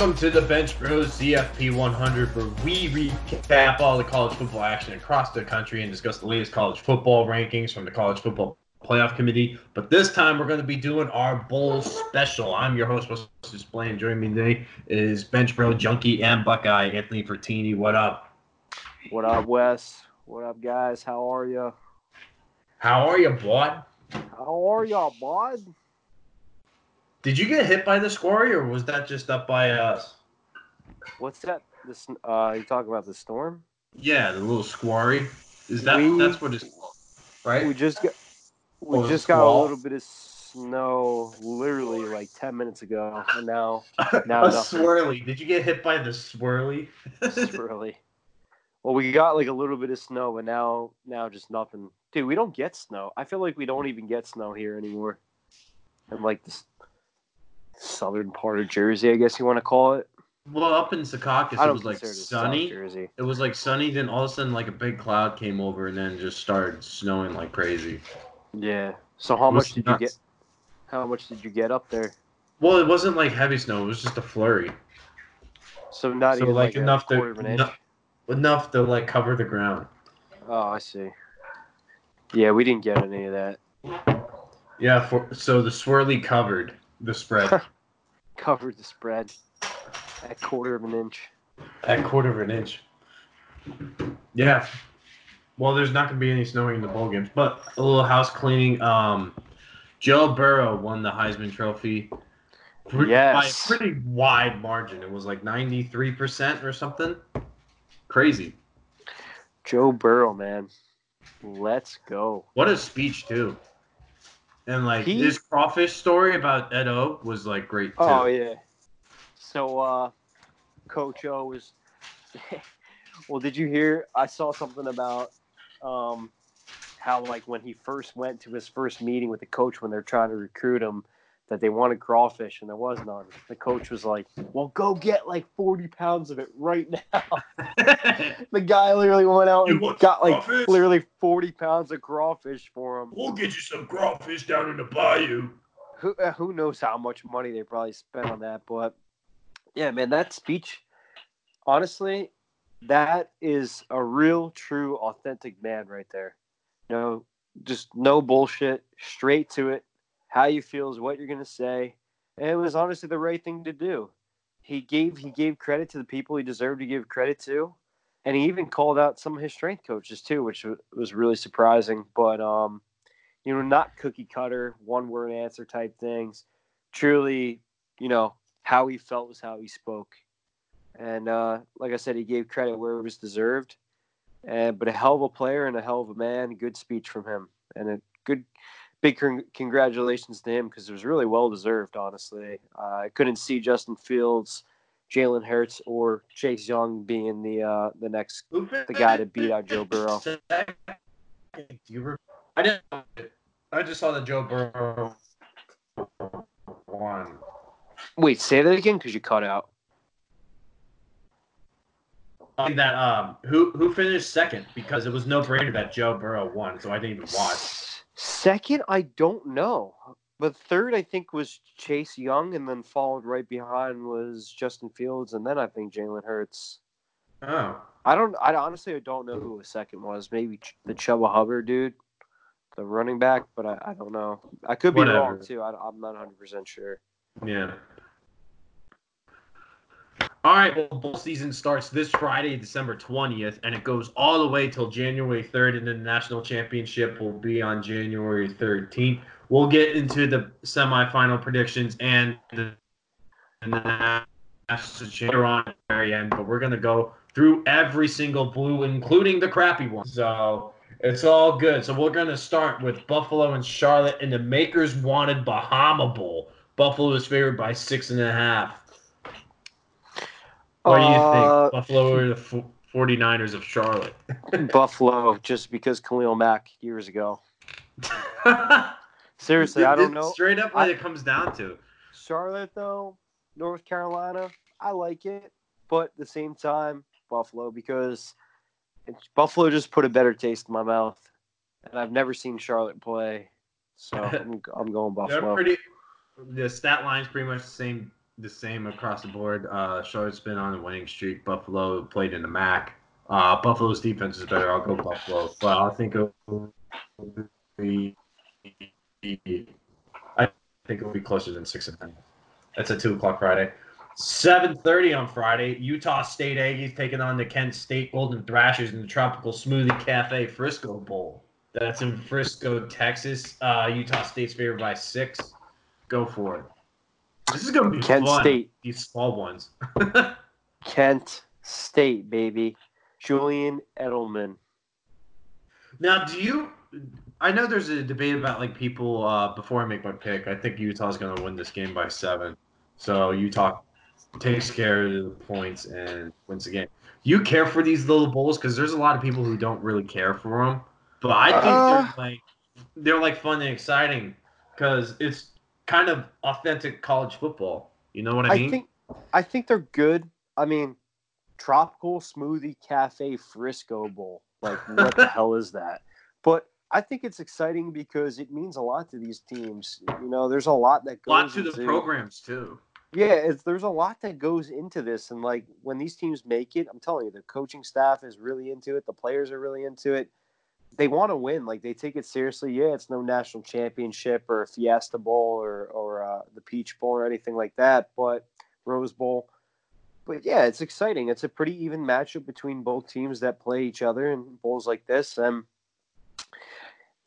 Welcome to the Bench Bros CFP 100, where we recap all the college football action across the country and discuss the latest college football rankings from the College Football Playoff Committee. But this time, we're going to be doing our bowl special. I'm your host, Moses Blaine. Joining me today is Bench Bro Junkie and Buckeye Anthony Fertini. What up? What up, Wes? What up, guys? How are you? How are you, bud? How are y'all, bud? Did you get hit by the squirrel, or was that just up by us? What's that? This uh, you talking about the storm? Yeah, the little squarry. Is that We- that's what it's called, right? We just got we Oh, just got a little bit of snow, literally like ten minutes ago, and now now a nothing. swirly. Did you get hit by the swirly? really. Well, we got like a little bit of snow, but now now just nothing. Dude, we don't get snow. I feel like we don't even get snow here anymore. And like this southern part of Jersey, I guess you want to call it. well, up in Secaucus, it was like consider this South sunny. Jersey. It was like sunny. Then all of a sudden, like a big cloud came over, and then just started snowing like crazy. Yeah. So how much did you get? How much did you get up there? Well, it wasn't like heavy snow. It was just a flurry, So not So, even like, like, a enough to- quarter of an inch. no- enough to like cover the ground. Oh, I see. Yeah, we didn't get any of that. Yeah. For, so the swirly covered the spread Covered the spread at quarter of an inch. at quarter of an inch. Yeah. Well, there's not going to be any snowing in the bowl games, but a little house cleaning. Um, Joe Burrow won the Heisman Trophy Yes. by a pretty wide margin. It was like 93% or something. Crazy. Joe Burrow, man. Let's go. What a speech, too. And like He- his crawfish story about Ed O was like great too. Oh yeah. So uh Coach O was well did you hear I saw something about um how like when he first went to his first meeting with the coach when they're trying to recruit him that they wanted crawfish and there was none. The coach was like, Well go get like forty pounds of it right now. the guy literally went out You and got like crawfish? literally forty pounds of crawfish for him. we'll get you some crawfish down in the bayou. who uh, who knows how much money they probably spent on that but yeah man that speech honestly that is a real true authentic man right there no just no bullshit straight to it how you feel is what you're going to say and it was honestly the right thing to do he gave he gave credit to the people he deserved to give credit to and he even called out some of his strength coaches too which wa- was really surprising but um you know, not cookie cutter, one word answer type things. Truly, you know, how he felt was how he spoke. And uh, like I said, he gave credit where it was deserved. And but a hell of a player and a hell of a man. Good speech from him, and a good, big con- congratulations to him because it was really well deserved. Honestly, uh, I couldn't see Justin Fields, Jalen Hurts, or Chase Young being the uh, the next the guy to beat out Joe Burrow. I didn't. I just saw the Joe Burrow one. Wait, say that again because you cut out. That um, who who finished second because it was no brainer that Joe Burrow won, so I didn't even watch. Second, I don't know. But third, I think was Chase Young, and then followed right behind was Justin Fields, and then I think Jalen Hurts. Oh, I don't. I honestly I don't know who the second was. Maybe Ch- the Chuba Hubbard dude, the running back, but I, I don't know. I could be wrong too. I, I'm not 100 percent sure. yeah. All right, well, bowl season starts this Friday, December 20th, and it goes all the way till January 3rd, and then the national championship will be on January 13th. We'll get into the semifinal predictions and the, and the national on the very end, but we're going to go through every single blue, including the crappy one. So it's all good. So we're going to start with Buffalo and Charlotte in the Makers Wanted Bahama Bowl. Buffalo is favored by six and a half. What do you Uh, think? Buffalo or the f- 49ers of Charlotte? Buffalo, just because Khalil Mack years ago. Seriously, I don't know. Straight up what I- it comes down to. Charlotte, though, North Carolina, I like it, but at the same time, Buffalo because it's, Buffalo just put a better taste in my mouth, and I've never seen Charlotte play, so I'm, I'm going They're Buffalo. pretty. The stat line's pretty much the same the same across the board. Uh, Charlotte's been on a winning streak. Buffalo played in the MAC. Uh, Buffalo's defense is better. I'll go Buffalo, but I think it'll be. I think it'll be closer than six and ten. That's at two o'clock Friday. Seven thirty on Friday. Utah State Aggies taking on the Kent State Golden Flashes in the Tropical Smoothie Cafe Frisco Bowl. That's in Frisco, Texas. Uh, Utah State's favored by six. Go for it. This is gonna be Kent fun. State. These small ones. Kent State, baby. Julian Edelman. Now, do you? I know there's a debate about like people. Uh, before I make my pick, I think Utah's going to win this game by seven. So Utah takes care of the points and wins the game. You care for these little bowls because there's a lot of people who don't really care for them, but I think Uh. they're like they're like fun and exciting because it's kind of authentic college football. You know what I I mean? think I think they're good. I mean, tropical smoothie cafe Frisco Bowl. Like, what the hell is that? But I think it's exciting because it means a lot to these teams. You know, there's a lot that a goes lot to the programs too. Yeah, it's, there's a lot that goes into this, and like when these teams make it, I'm telling you, the coaching staff is really into it. The players are really into it. They want to win. Like they take it seriously. Yeah, it's no national championship or Fiesta Bowl or or uh, the Peach Bowl or anything like that, but Rose Bowl. But yeah, it's exciting. It's a pretty even matchup between both teams that play each other in bowls like this. And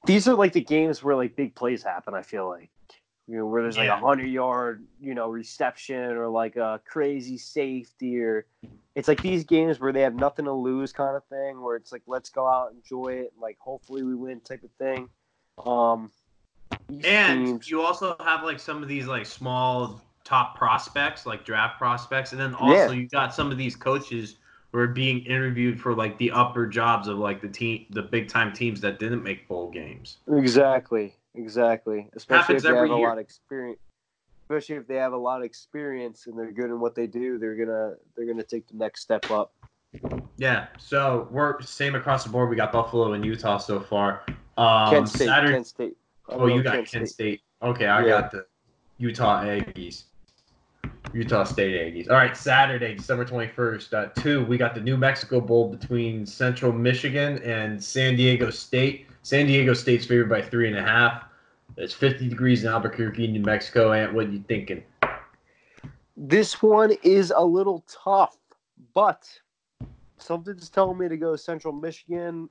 these are like the games where like big plays happen. I feel like you know where there's like Yeah. a hundred yard you know reception or like a crazy safety or it's like these games where they have nothing to lose kind of thing where it's like let's go out enjoy it like hopefully we win type of thing. Um, And teams- you also have like some of these like small top prospects, like draft prospects, and then also Yeah. you got some of these coaches who are being interviewed for like the upper jobs of like the team, the big time teams that didn't make bowl games. Exactly, exactly. Especially Happens if they have a year. lot of experience. Especially if they have a lot of experience and they're good in what they do, they're gonna they're gonna take the next step up. Yeah, so we're same across the board. We got Buffalo and Utah so far. Um, Kent State, Saturday, Kent State. Oh, you got Kent Kent State. State. Okay, I Yeah. got the Utah Aggies. Utah State Aggies. All right, Saturday, December 21st, uh, 2, we got the New Mexico Bowl between Central Michigan and San Diego State. San Diego State's favored by three and a half. It's 50 degrees in Albuquerque, New Mexico. Ant, what are you thinking? This one is a little tough, but something's telling me to go Central Michigan.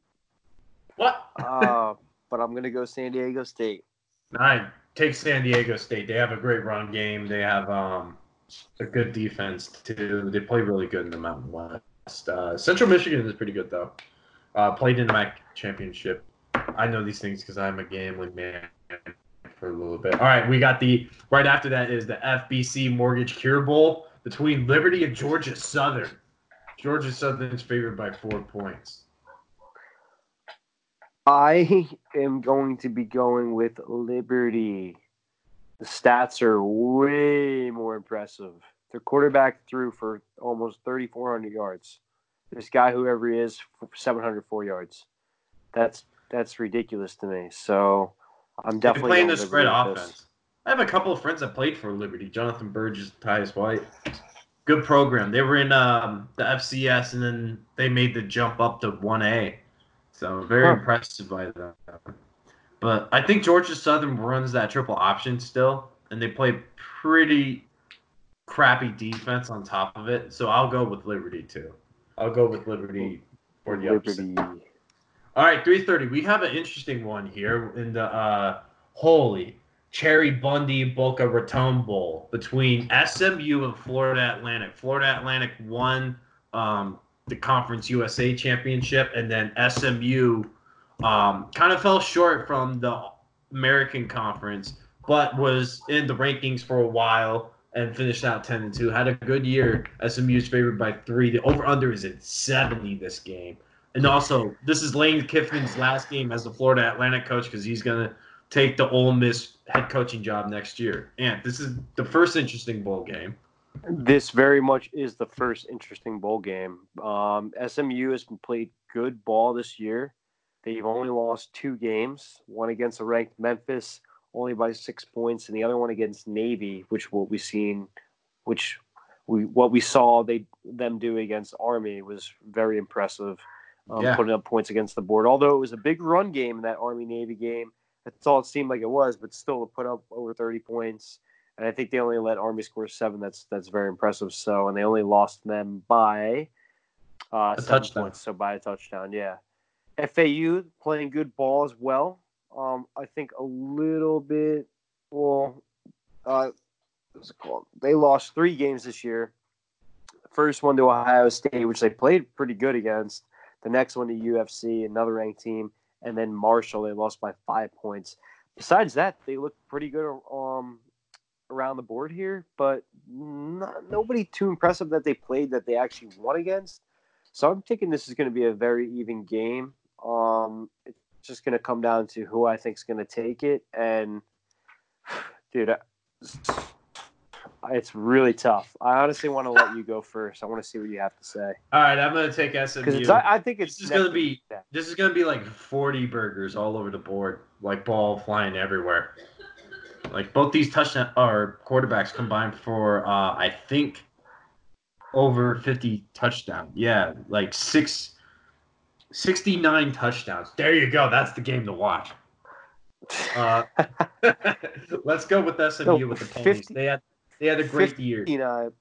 What? Uh, but I'm gonna go San Diego State. I take San Diego State. They have a great run game. They have um, a good defense too. They play really good in the Mountain West. Uh, Central Michigan is pretty good though. Uh, played in the MAC championship. I know these things because I'm a gambling man for a little bit. All right, we got the right after that is the FBC Mortgage Cure Bowl between Liberty and Georgia Southern. Georgia Southern is favored by four points. I am going to be going with Liberty. The stats are way more impressive. Their quarterback threw for almost 3,400 yards. This guy, whoever he is, for 704 yards. That's that's ridiculous to me. So I'm definitely playing the spread this. offense. I have a couple of friends that played for Liberty. Jonathan Burgess, Tyus White. Good program. They were in um, the FCS and then they made the jump up to 1A. So very Huh. impressive by them. But I think Georgia Southern runs that triple option still, and they play pretty crappy defense on top of it. So I'll go with Liberty too. I'll go with Liberty for the upset. All right, 330. We have an interesting one here in the uh, holy Cheribundi Boca Raton Bowl between SMU and Florida Atlantic. Florida Atlantic won um, the Conference USA Championship, and then SMU um, kind of fell short from the American Conference, but was in the rankings for a while and finished out 10 and 2. Had a good year. SMU is favored by three. The over under is at 70 this game. And also, this is Lane Kiffin's last game as the Florida Atlantic coach because he's going to take the Ole Miss head coaching job next year. And this is the first interesting bowl game. This very much is the first interesting bowl game. Um, SMU has played good ball this year. They've only lost two games, one against a ranked Memphis, only by six points, and the other one against Navy, which will be seen which we what we saw they them do against Army was very impressive. Um, Yeah. Putting up points against the board, although it was a big run game in that Army Navy game. That's all it seemed like it was, but still to put up over thirty points. And I think they only let Army score seven. That's that's very impressive. So, and they only lost them by uh, A seven touchdown. points. So by a touchdown, yeah. FAU playing good ball as well. Um, I think a little bit. Well, uh, what's it called? They lost three games this year. First one to Ohio State, which they played pretty good against. The next one to UFC, another ranked team, and then Marshall. They lost by five points. Besides that, they look pretty good um, around the board here, but not, nobody too impressive that they played that they actually won against. So I'm thinking this is going to be a very even game. Um, it's just going to come down to who I think is going to take it, and dude, I- it's really tough. I honestly want to let you go first. I want to see what you have to say All right, I'm gonna take because SMU. I, I think it's This is gonna be this is gonna be like 40 burgers all over the board, like ball flying everywhere. Like both these touchdown or quarterbacks combined for uh, I think over 50 touchdowns. Yeah, like six. 69 touchdowns. There you go. That's the game to watch. Uh, let's go with SMU No, with the ponies. 50 They had they had a great year. 59,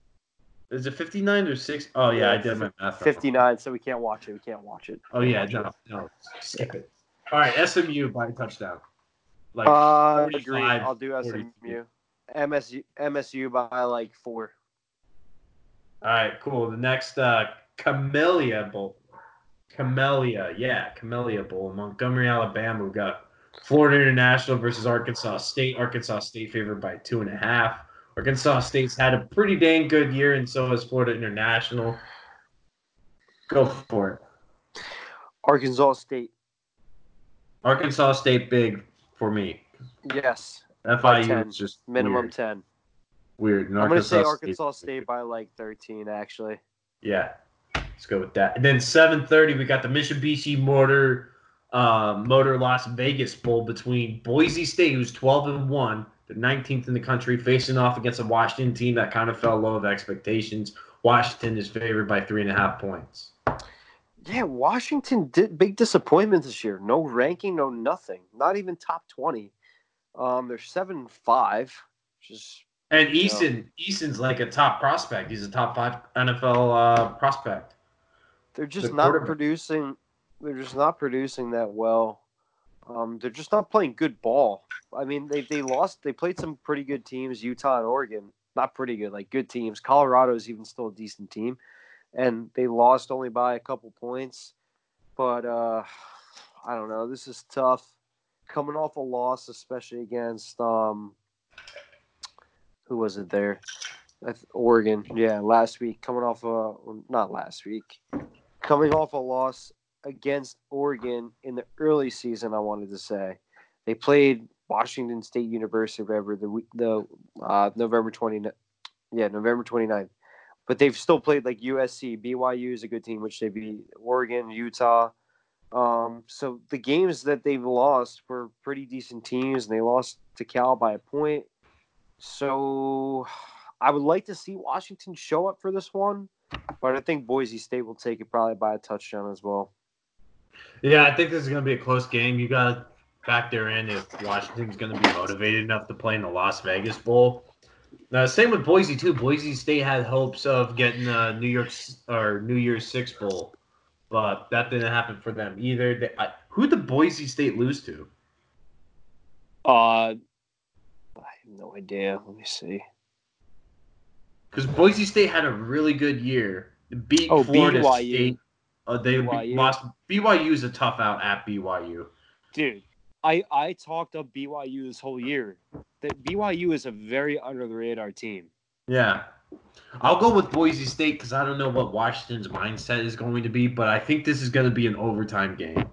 Is it 59 or 6? Oh yeah, I did my math. wrong. 59, so we can't watch it. We can't watch it. Oh yeah, no, no, skip it. All right, SMU by a touchdown. Like uh, agree. 45, I'll do 42. SMU. MSU MSU by like four. all right, cool. The next uh Camellia Bowl. Camellia, yeah, Camellia Bowl. Montgomery, Alabama. We got Florida International versus Arkansas State. Arkansas State favored by two and a half. Arkansas State's had a pretty dang good year, and so has Florida International. Go for it. Arkansas State. Arkansas State big for me. Yes, FIU is just minimum weird. ten. weird. and I'm gonna say Arkansas Arkansas State's State by like thirteen. Actually, Yeah, let's go with that. And then 7:30, we got the Mitsubishi Motor uh, Motor Las Vegas Bowl between Boise State, who's 12 and one, the 19th in the country, facing off against a Washington team that kind of fell low of expectations. Washington is favored by three and a half points. yeah. Washington did big disappointment this year. No ranking, no nothing. Not even top twenty. Um, they're seven five, which is And Eason, Easton's like a top prospect. He's a top five NFL uh, prospect. They're just The not producing. They're just not producing that well. Um, they're just not playing good ball. I mean, they they lost. They played some pretty good teams, Utah and Oregon. Not pretty good, like good teams. Colorado is even still a decent team, and they lost only by a couple points. But uh, I don't know. This is tough. Coming off a loss, especially against um, who was it there? Oregon. Yeah, last week. Coming off a not last week. Coming off a loss against Oregon in the early season, I wanted to say they played Washington State University, whatever the week, the uh, November twenty, yeah, November 29th. But they've still played like USC, BYU is a good team, which they beat Oregon, Utah. Um, so the games that they've lost were pretty decent teams, and they lost to Cal by a point. So I would like to see Washington show up for this one, but I think Boise State will take it probably by a touchdown as well. Yeah, I think this is going to be a close game. You got to factor in if Washington's going to be motivated enough to play in the Las Vegas Bowl. Now, same with Boise too. Boise State had hopes of getting the New York or New Year's Six Bowl, but that didn't happen for them either. They, I, who did Boise State lose to? Uh, I have no idea. Let me see. Because Boise State had a really good year. Beat Oh, Florida BYU. State. Uh, they BYU. lost. BYU is a tough out at BYU. Dude, I I talked up BYU this whole year. That BYU is a very under the radar team. Yeah. I'll go with Boise State because I don't know what Washington's mindset is going to be, but I think this is going to be an overtime game.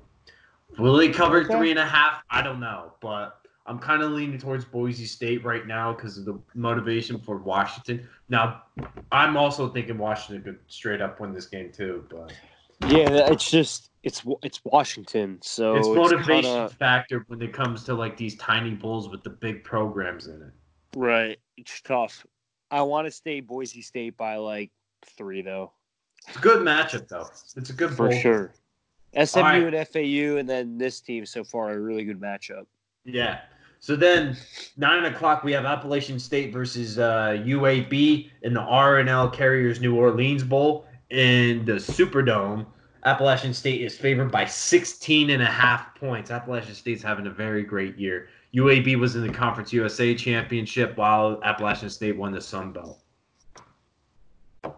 Will they cover Okay. three and a half? I don't know, but I'm kind of leaning towards Boise State right now because of the motivation for Washington. Now, I'm also thinking Washington could straight up win this game too, but Yeah, it's just it's it's Washington, so it's motivation kinda- factor when it comes to like these tiny bowls with the big programs in it. right. It's tough. I want to stay Boise State by like three though. It's a good matchup though. It's a good for bowl. sure. SMU right. and FAU, and then this team so far a really good matchup. Yeah. So then, nine o'clock, we have Appalachian State versus uh, UAB in the R&L Carriers New Orleans Bowl in the Superdome. Appalachian State is favored by 16 and a half points. Appalachian State's having a very great year. UAB was in the Conference USA Championship while Appalachian State won the Sun Belt.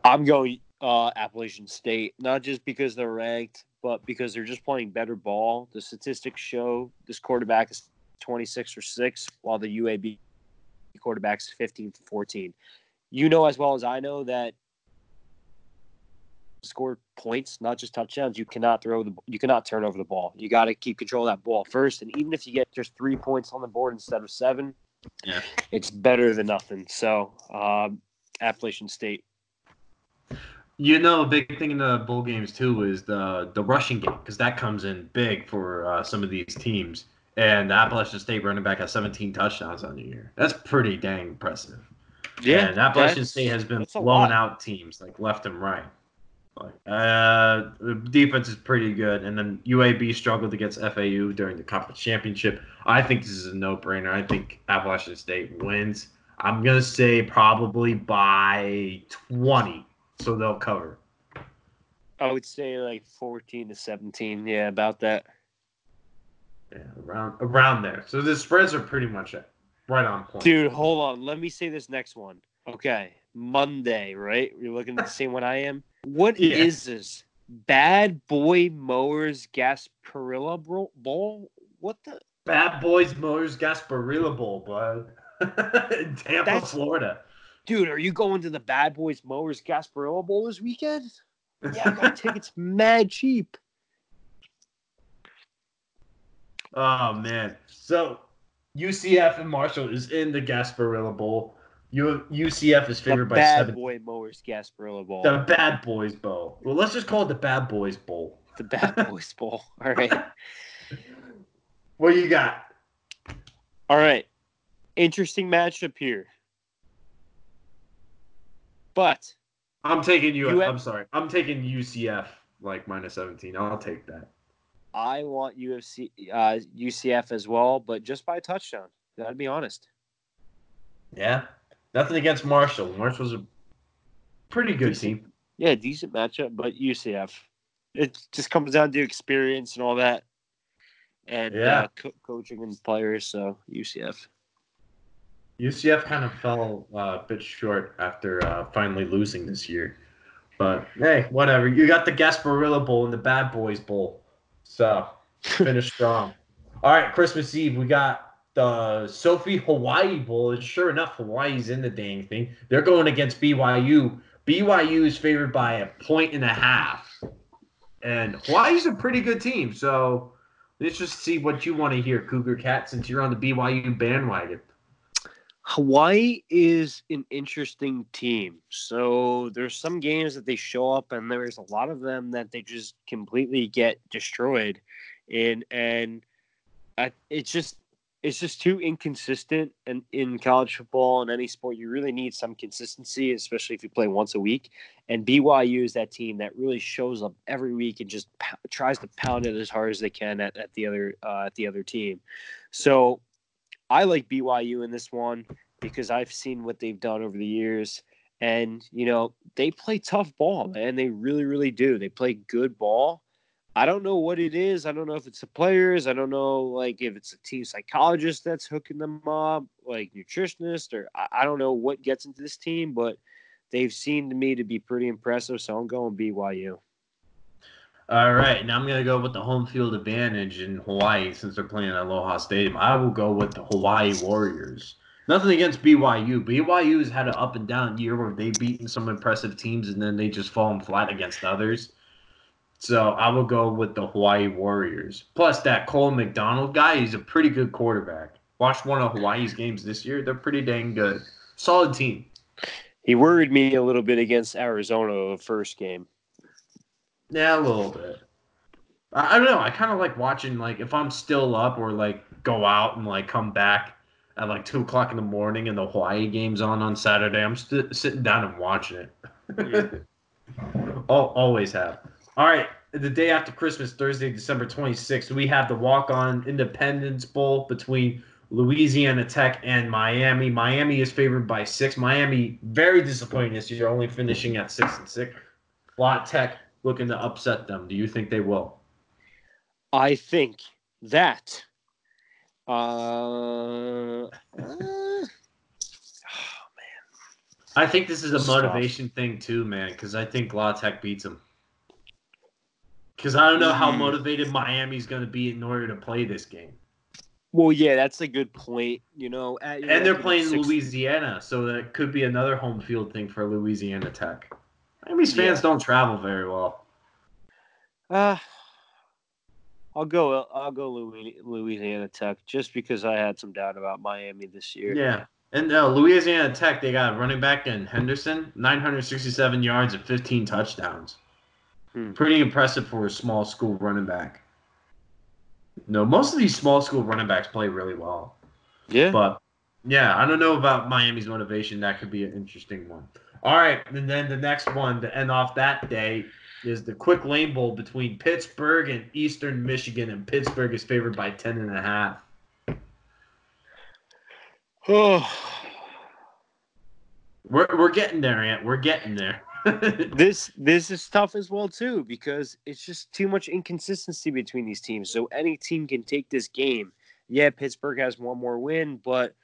I'm going uh, Appalachian State, not just because they're ranked, but because they're just playing better ball. The statistics show this quarterback is 26 or 6, while the UAB quarterback's 15 to 14. You know as well as I know that score points, not just touchdowns. You cannot throw the, you cannot turn over the ball. You got to keep control of that ball first. And even if you get just three points on the board instead of seven, Yeah. it's better than nothing. So, um, Appalachian State. You know, a big thing in the bowl games too is the the rushing game because that comes in big for uh, some of these teams. And the Appalachian State running back has 17 touchdowns on the year. That's pretty dang impressive. Yeah, and Appalachian State has been blowing out teams like left and right. Like, uh, the defense is pretty good, and then UAB struggled against FAU during the conference championship. I think this is a no-brainer. I think Appalachian State wins. I'm gonna say probably by 20, so they'll cover. I would say like 14 to 17. Yeah, about that. Yeah, around around there. So the spreads are pretty much right on point. Dude, hold on. Let me say this next one. Okay. Monday, right? You're looking at the same one I am. What is Yeah. this? Bad Boy Mowers Gasparilla Bro- Bowl? What the? Bad Boys Motors Gasparilla Bowl, bud. In Tampa, That's- Florida. Dude, are you going to the Bad Boys Mowers Gasparilla Bowl this weekend? Yeah, I got tickets mad cheap. Oh man. So UCF and Marshall is in the Gasparilla Bowl. U- UCF is favored by Bad seven. Boy Mowers Gasparilla Bowl. The Bad Boys Bowl. Well, let's just call it the Bad Boys Bowl. the Bad Boys Bowl. All right. What you got? All right. Interesting matchup here. But I'm taking you. You I'm sorry. I'm taking UCF like minus 17. I'll take that. I want UFC uh, UCF as well, but just by a touchdown. Gotta be honest. Yeah. Nothing against Marshall. Marshall's a pretty good team. Yeah, decent matchup, but UCF. It just comes down to experience and all that, and Yeah. uh, co- coaching and players. So UCF. UCF kind of fell uh, a bit short after uh, finally losing this year. But hey, whatever. You got the Gasparilla Bowl and the Bad Boys Bowl. So finish strong. All right, Christmas Eve, we got the SoFi Hawaii Bowl. And sure enough, Hawaii's in the dang thing. They're going against BYU. BYU is favored by a point and a half. And Hawaii's a pretty good team. So let's just see what you want to hear, Cougar Cat, since you're on the BYU bandwagon. Hawaii is an interesting team. So there's some games that they show up, and there's a lot of them that they just completely get destroyed, And and I, it's just it's just too inconsistent. And in college football and any sport, you really need some consistency, especially if you play once a week. And BYU is that team that really shows up every week and just p- tries to pound it as hard as they can at, at the other uh, at the other team. So I like BYU in this one because I've seen what they've done over the years. And, you know, they play tough ball, man. They really, really do. They play good ball. I don't know what it is. I don't know if it's the players. I don't know, like, if it's a team psychologist that's hooking them up, like nutritionist, or I, I don't know what gets into this team, but they've seemed to me to be pretty impressive. So I'm going BYU. All right, now I'm gonna go with the home field advantage in Hawaii since they're playing at Aloha Stadium. I will go with the Hawaii Warriors. Nothing against BYU. BYU has had an up and down year where they've beaten some impressive teams and then they just fallen flat against others. So I will go with the Hawaii Warriors. Plus that Cole McDonald guy, he's a pretty good quarterback. Watched one of Hawaii's games this year. They're pretty dang good. Solid team. He worried me a little bit against Arizona the first game. Yeah, a little bit. I, I don't know. I kind of like watching like if I'm still up or like go out and like come back at like two o'clock in the morning, and the Hawaii game's on on Saturday, I'm st- sitting down and watching it. Al always have. All right, the day after Christmas, Thursday, December 26th, we have the walk-on Independence Bowl between Louisiana Tech and Miami. Miami is favored by six. Miami very disappointing this year, only finishing at six and six. La Tech looking to upset them. Do you think they will? I think that. Uh, uh, I think this is a This is tough. motivation thing too, man. Because I think La Tech beats them. Because I don't know how Mhm. motivated Miami's going to be in order to play this game, well, yeah, that's a good point. You know, at, and they're playing six- Louisiana, so that could be another home field thing for Louisiana Tech. Miami's fans Yeah. don't travel very well. Uh, I'll go. I'll go Louisiana Tech just because I had some doubt about Miami this year. Yeah. And uh, Louisiana Tech, they got running back in Henderson, 967 yards and 15 touchdowns. Hmm. Pretty impressive for a small school running back. No, most of these small school running backs play really well. Yeah. But yeah, I don't know about Miami's motivation. That could be an interesting one. All right, and then the next one to end off that day is the Quick Lane Bowl between Pittsburgh and Eastern Michigan, and Pittsburgh is favored by 10 and a half. Oh, We're, we're getting there, Ant. We're getting there. this this is tough as well too because it's just too much inconsistency between these teams. So any team can take this game. Yeah, Pittsburgh has one more win, but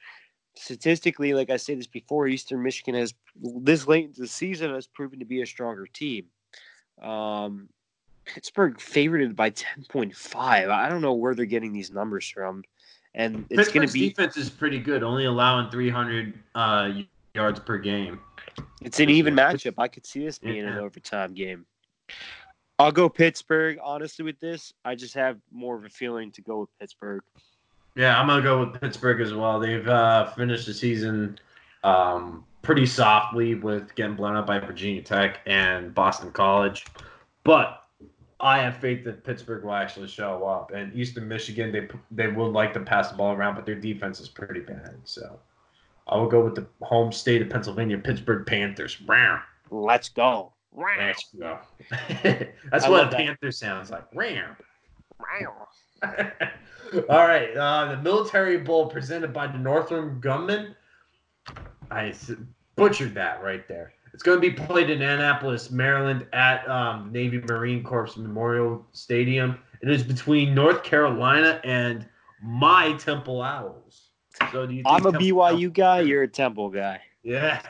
statistically, like I said this before, Eastern Michigan has this late into the season has proven to be a stronger team. Um, Pittsburgh favored by ten point five. I don't know where they're getting these numbers from, and it's going to be defense is pretty good, only allowing 300 uh, yards per game. It's an even matchup. I could see this being an overtime game. I'll go Pittsburgh. Honestly, with this, I just have more of a feeling to go with Pittsburgh. Yeah, I'm gonna go with Pittsburgh as well. They've uh, finished the season um, pretty softly with getting blown out by Virginia Tech and Boston College, but I have faith that Pittsburgh will actually show up. And Eastern Michigan, they they would like to pass the ball around, but their defense is pretty bad. So I will go with the home state of Pennsylvania, Pittsburgh Panthers. Let's go. Let's go. That's I what a that. panther sounds like. All right, uh, the Military Bowl presented by the Northrop Grumman. I butchered that right there. It's going to be played in Annapolis, Maryland, at um, Navy Marine Corps Memorial Stadium. It is between North Carolina and my Temple Owls. So do you? Think I'm a Temple BYU guy. You're a Temple guy. Yeah.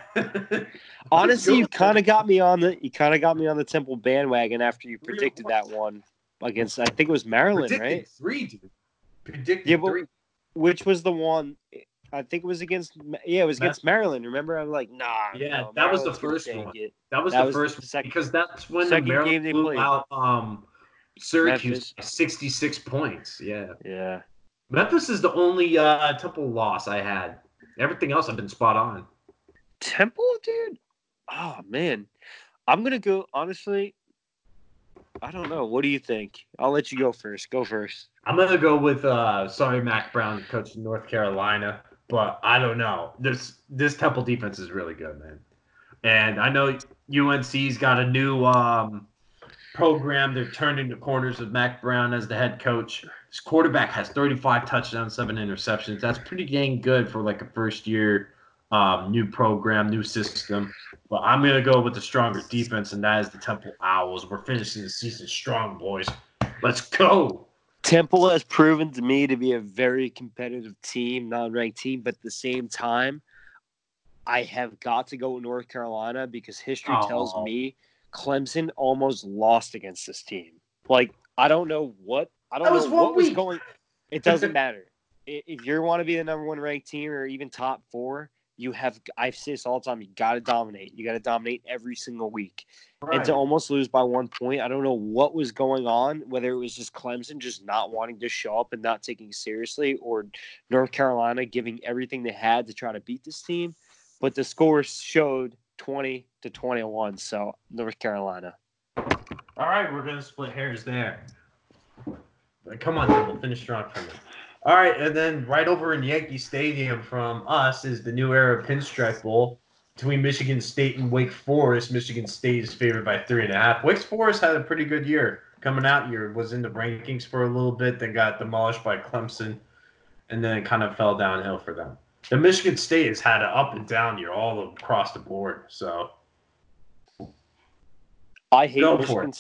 Honestly, you kind of got me on the you kind of got me on the Temple bandwagon after you predicted that one against I think it was Maryland, Predicted right? Three, dude. Predicted Yeah, but three. Which was the one? I think it was against yeah, it was against Maryland. Remember, I'm like, nah. Yeah, no, that was the Maryland's gonna first one. That was the was the first second- because that's when the Maryland game they blew played. out um, Syracuse 66 points. Yeah, Yeah. Memphis is the only uh, Temple loss I had. Everything else I've been spot on. Temple, dude. Oh man, I'm gonna go. Honestly, I don't know. What do you think? I'll let you go first. Go first. I'm gonna go with uh, sorry Mack Brown, coach of North Carolina, but I don't know. This this Temple defense is really good, man. And I know UNC's got a new um, program. They're turning the corners with Mack Brown as the head coach. His quarterback has 35 touchdowns, seven interceptions. That's pretty dang good for like a first year um, new program, new system. But I'm gonna go with the stronger defense, and that is the Temple Owls. We're finishing the season strong, boys. Let's go. Temple has proven to me to be a very competitive team, non-ranked team, but at the same time, I have got to go with North Carolina because history tells Oh. me Clemson almost lost against this team. Like I don't know what I don't know what was going. It doesn't matter if you want to be the number one ranked team or even top four. You have I say this all the time. You got to dominate. You got to dominate every single week and to almost lose by one point. I don't know what was going on, whether it was just Clemson just not wanting to show up and not taking seriously, or North Carolina giving everything they had to try to beat this team. But the score showed 20 to 21. So North Carolina. All right, we're gonna split hairs there. But come on, Temple, finish strong for me. All right, and then right over in Yankee Stadium from us is the new era Pinstripe Bowl between Michigan State and Wake Forest. Michigan State is favored by three and a half. Wake Forest had a pretty good year coming out year, was in the rankings for a little bit, then got demolished by Clemson, and then it kind of fell downhill for them. The Michigan State has had an up and down year all across the board. So I hate Go Michigan.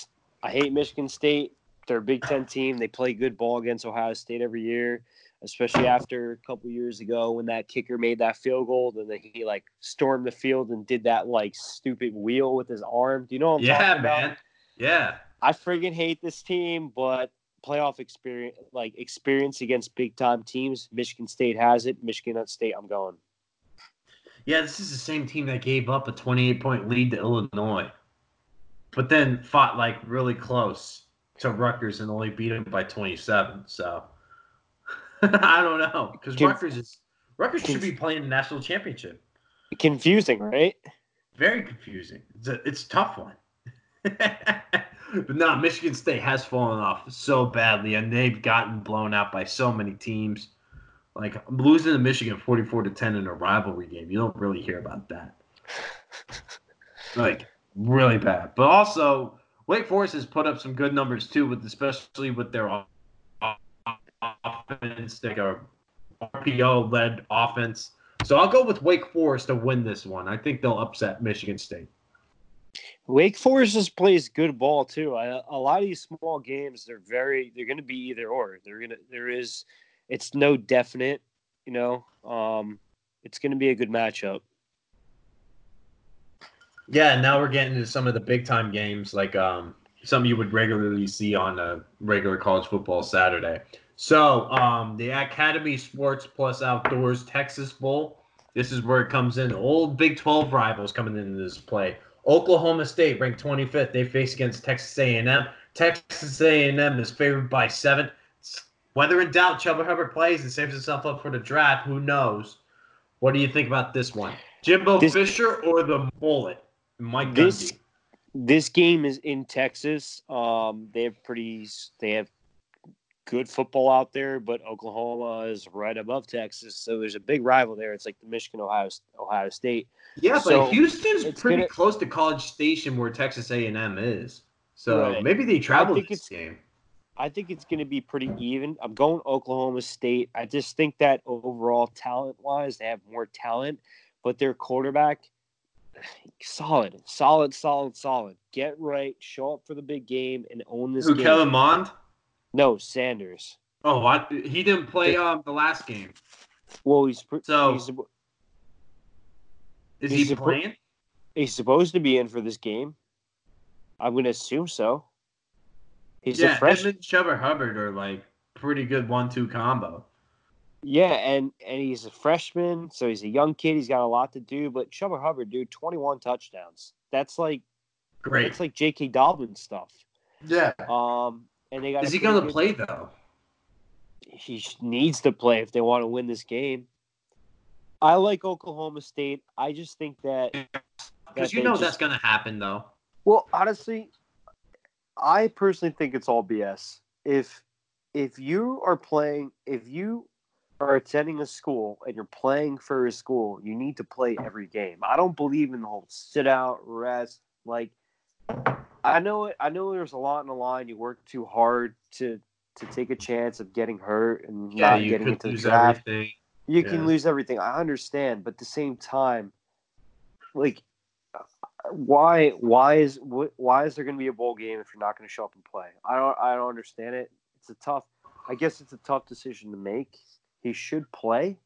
I hate Michigan State. They're a Big Ten team. They play good ball against Ohio State every year, especially after a couple years ago when that kicker made that field goal. And then he like stormed the field and did that like stupid wheel with his arm. Do you know what I'm yeah, talking about? man, yeah. I friggin' hate this team, but playoff experience, like experience against big time teams, Michigan State has it. Michigan State, I'm going. Yeah, this is the same team that gave up a 28 point lead to Illinois, but then fought like really close to Rutgers and only beat them by 27. So I don't know because Can- Rutgers is Rutgers should be playing the national championship. Confusing, right? Very confusing. It's a, it's a tough one. but no, Michigan State has fallen off so badly, and they've gotten blown out by so many teams. Like losing to Michigan forty-four to ten in a rivalry game, you don't really hear about that. like really bad. But also, Wake Forest has put up some good numbers too, with especially with their offense, like a RPO-led offense. So I'll go with Wake Forest to win this one. I think they'll upset Michigan State. Wake Forest just plays good ball too. I, a lot of these small games, they're very, they're going to be either or. They're gonna, there is, it's no definite, you know. Um, it's going to be a good matchup. Yeah, now we're getting into some of the big time games, like um, something you would regularly see on a regular college football Saturday. So um, the Academy Sports Plus Outdoors Texas Bowl. This is where it comes in. Old Big 12 rivals coming into this play. Oklahoma State ranked 25th. They face against Texas A&M. Texas A&M is favored by seven. Whether in doubt, Chuba Hubbard plays and saves himself up for the draft. Who knows? What do you think about this one? Jimbo This- Fisher or the Bullet? Mike This- Gundy. This game is in Texas. Um, they have pretty, they have good football out there, but Oklahoma is right above Texas, so there's a big rival there. It's like the Michigan Ohio Ohio State. Yeah, So, but Houston's pretty gonna- close to College Station where Texas A&M is. So Right. maybe they travel this it's- game. I think it's going to be pretty even. I'm going Oklahoma State. I just think that overall, talent wise, they have more talent, but their quarterback, solid, solid, solid, solid. Get right, show up for the big game, and own this Who, game. Kellen Mond? No, Sanders. Oh, what? He didn't play um the last game. Well, he's pr- So- he's, Is He's he playing? he's supposed to be in for this game. I'm going to assume so. He's yeah, a and Chuba Hubbard are like pretty good one-two combo. Yeah, and and he's a freshman, so he's a young kid. He's got a lot to do. But Chuba Hubbard, dude, 21 touchdowns. That's like Great. It's like J.K. Dobbin stuff. Yeah. Um, and they got. Is he gonna good- play though? He needs to play if they want to win this game. I like Oklahoma State. I just think that. Because you know just- that's gonna happen though. Well, honestly, I personally think it's all BS. If if you are playing, if you are attending a school and you're playing for a school, you need to play every game. I don't believe in the whole sit out, rest. Like, I know it. I know there's a lot in the line. You work too hard to to take a chance of getting hurt and Yeah, not getting into the draft everything. you Yeah. can lose everything. I understand, but at the same time, like, uh, why why is why is there going to be a bowl game if you're not going to show up and play? I don't I don't understand it. It's a tough. I guess it's a tough decision to make. He should play,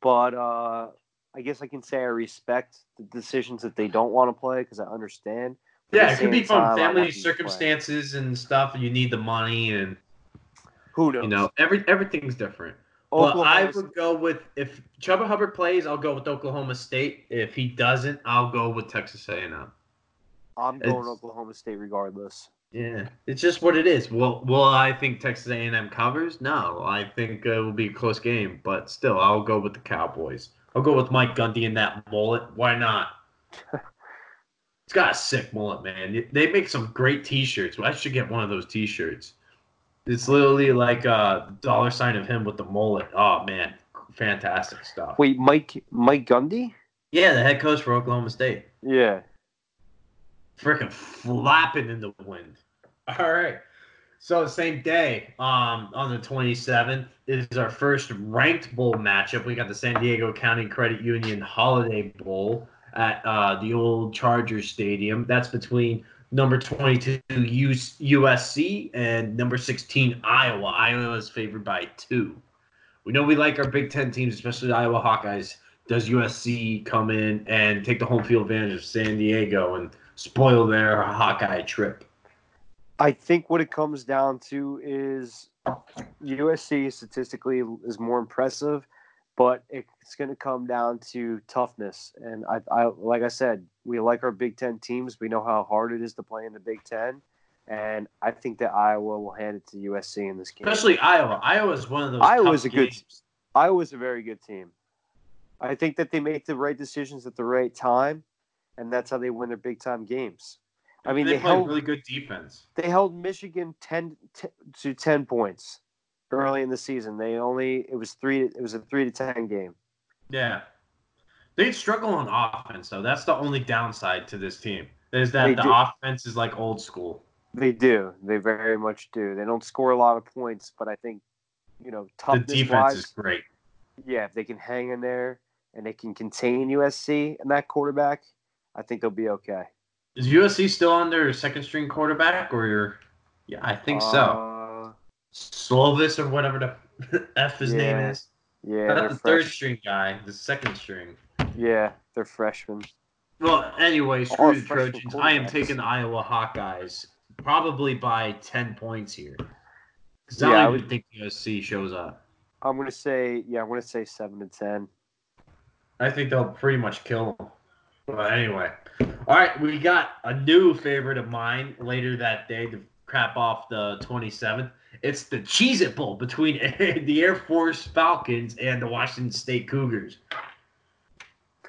but uh, I guess I can say I respect the decisions that they don't want to play because I understand. But Yeah, it could be from family to play. circumstances and stuff. and You need the money, and Who knows? you know every everything's different. But I would go with if Chuba Hubbard plays, I'll go with Oklahoma State. If he doesn't, I'll go with Texas A&M. I'm going it's- Oklahoma State regardless. Yeah, it's just what it is. Well, Will I think Texas A&M covers? No, I think uh, it will be a close game, but still, I'll go with the Cowboys. I'll go with Mike Gundy and that mullet. Why not? It's got a sick mullet, man. They make some great T-shirts. I should get one of those T-shirts. It's literally like a dollar sign of him with the mullet. Oh man, fantastic stuff. Wait, Mike Mike Gundy? Yeah, the head coach for Oklahoma State. Yeah. Freaking flapping in the wind. All right. So same day, um, on the 27th, is our first ranked bowl matchup. We got the San Diego County Credit Union Holiday Bowl at uh, the old Chargers Stadium. That's between number 22 USC and number 16 Iowa. Iowa is favored by two. We know we like our Big Ten teams, especially the Iowa Hawkeyes. Does USC come in and take the home field advantage of San Diego and spoil their Hawkeye trip? I think what it comes down to is USC statistically is more impressive, but it's going to come down to toughness. And I, I, like I said, we like our Big Ten teams. We know how hard it is to play in the Big Ten, and I think that Iowa will hand it to USC in this game. Especially Iowa. Iowa is one of those. Iowa's a games. good. Iowa's a very good team. I think that they make the right decisions at the right time, and that's how they win their big time games. I mean, they, they, held really good defense. they held Michigan 10, t- to ten points early in the season. They only it was three. It was a three to ten game. Yeah. They struggle on offense though. That's the only downside to this team. Is that They the do. offense is like old school. They do. They very much do. They don't score a lot of points, but I think you know The defense wise, is great. yeah, if they can hang in there and they can contain USC and that quarterback, I think they'll be okay. Is USC still on their second string quarterback or your Yeah, I think so. Uh, Slovis or whatever the F his name is. yeah, Not the third string guy, the second string. Yeah, they're freshmen. Well, anyway, screw the Trojans. I am taking the Iowa Hawkeyes probably by 10 points here. Because I Yeah, I would- think USC shows up. I'm gonna say yeah, I'm gonna say seven to ten. I think they'll pretty much kill them. But anyway, all right, we got a new favorite of mine later that day to crap off the 27th. It's the Cheez It Bowl between the Air Force Falcons and the Washington State Cougars.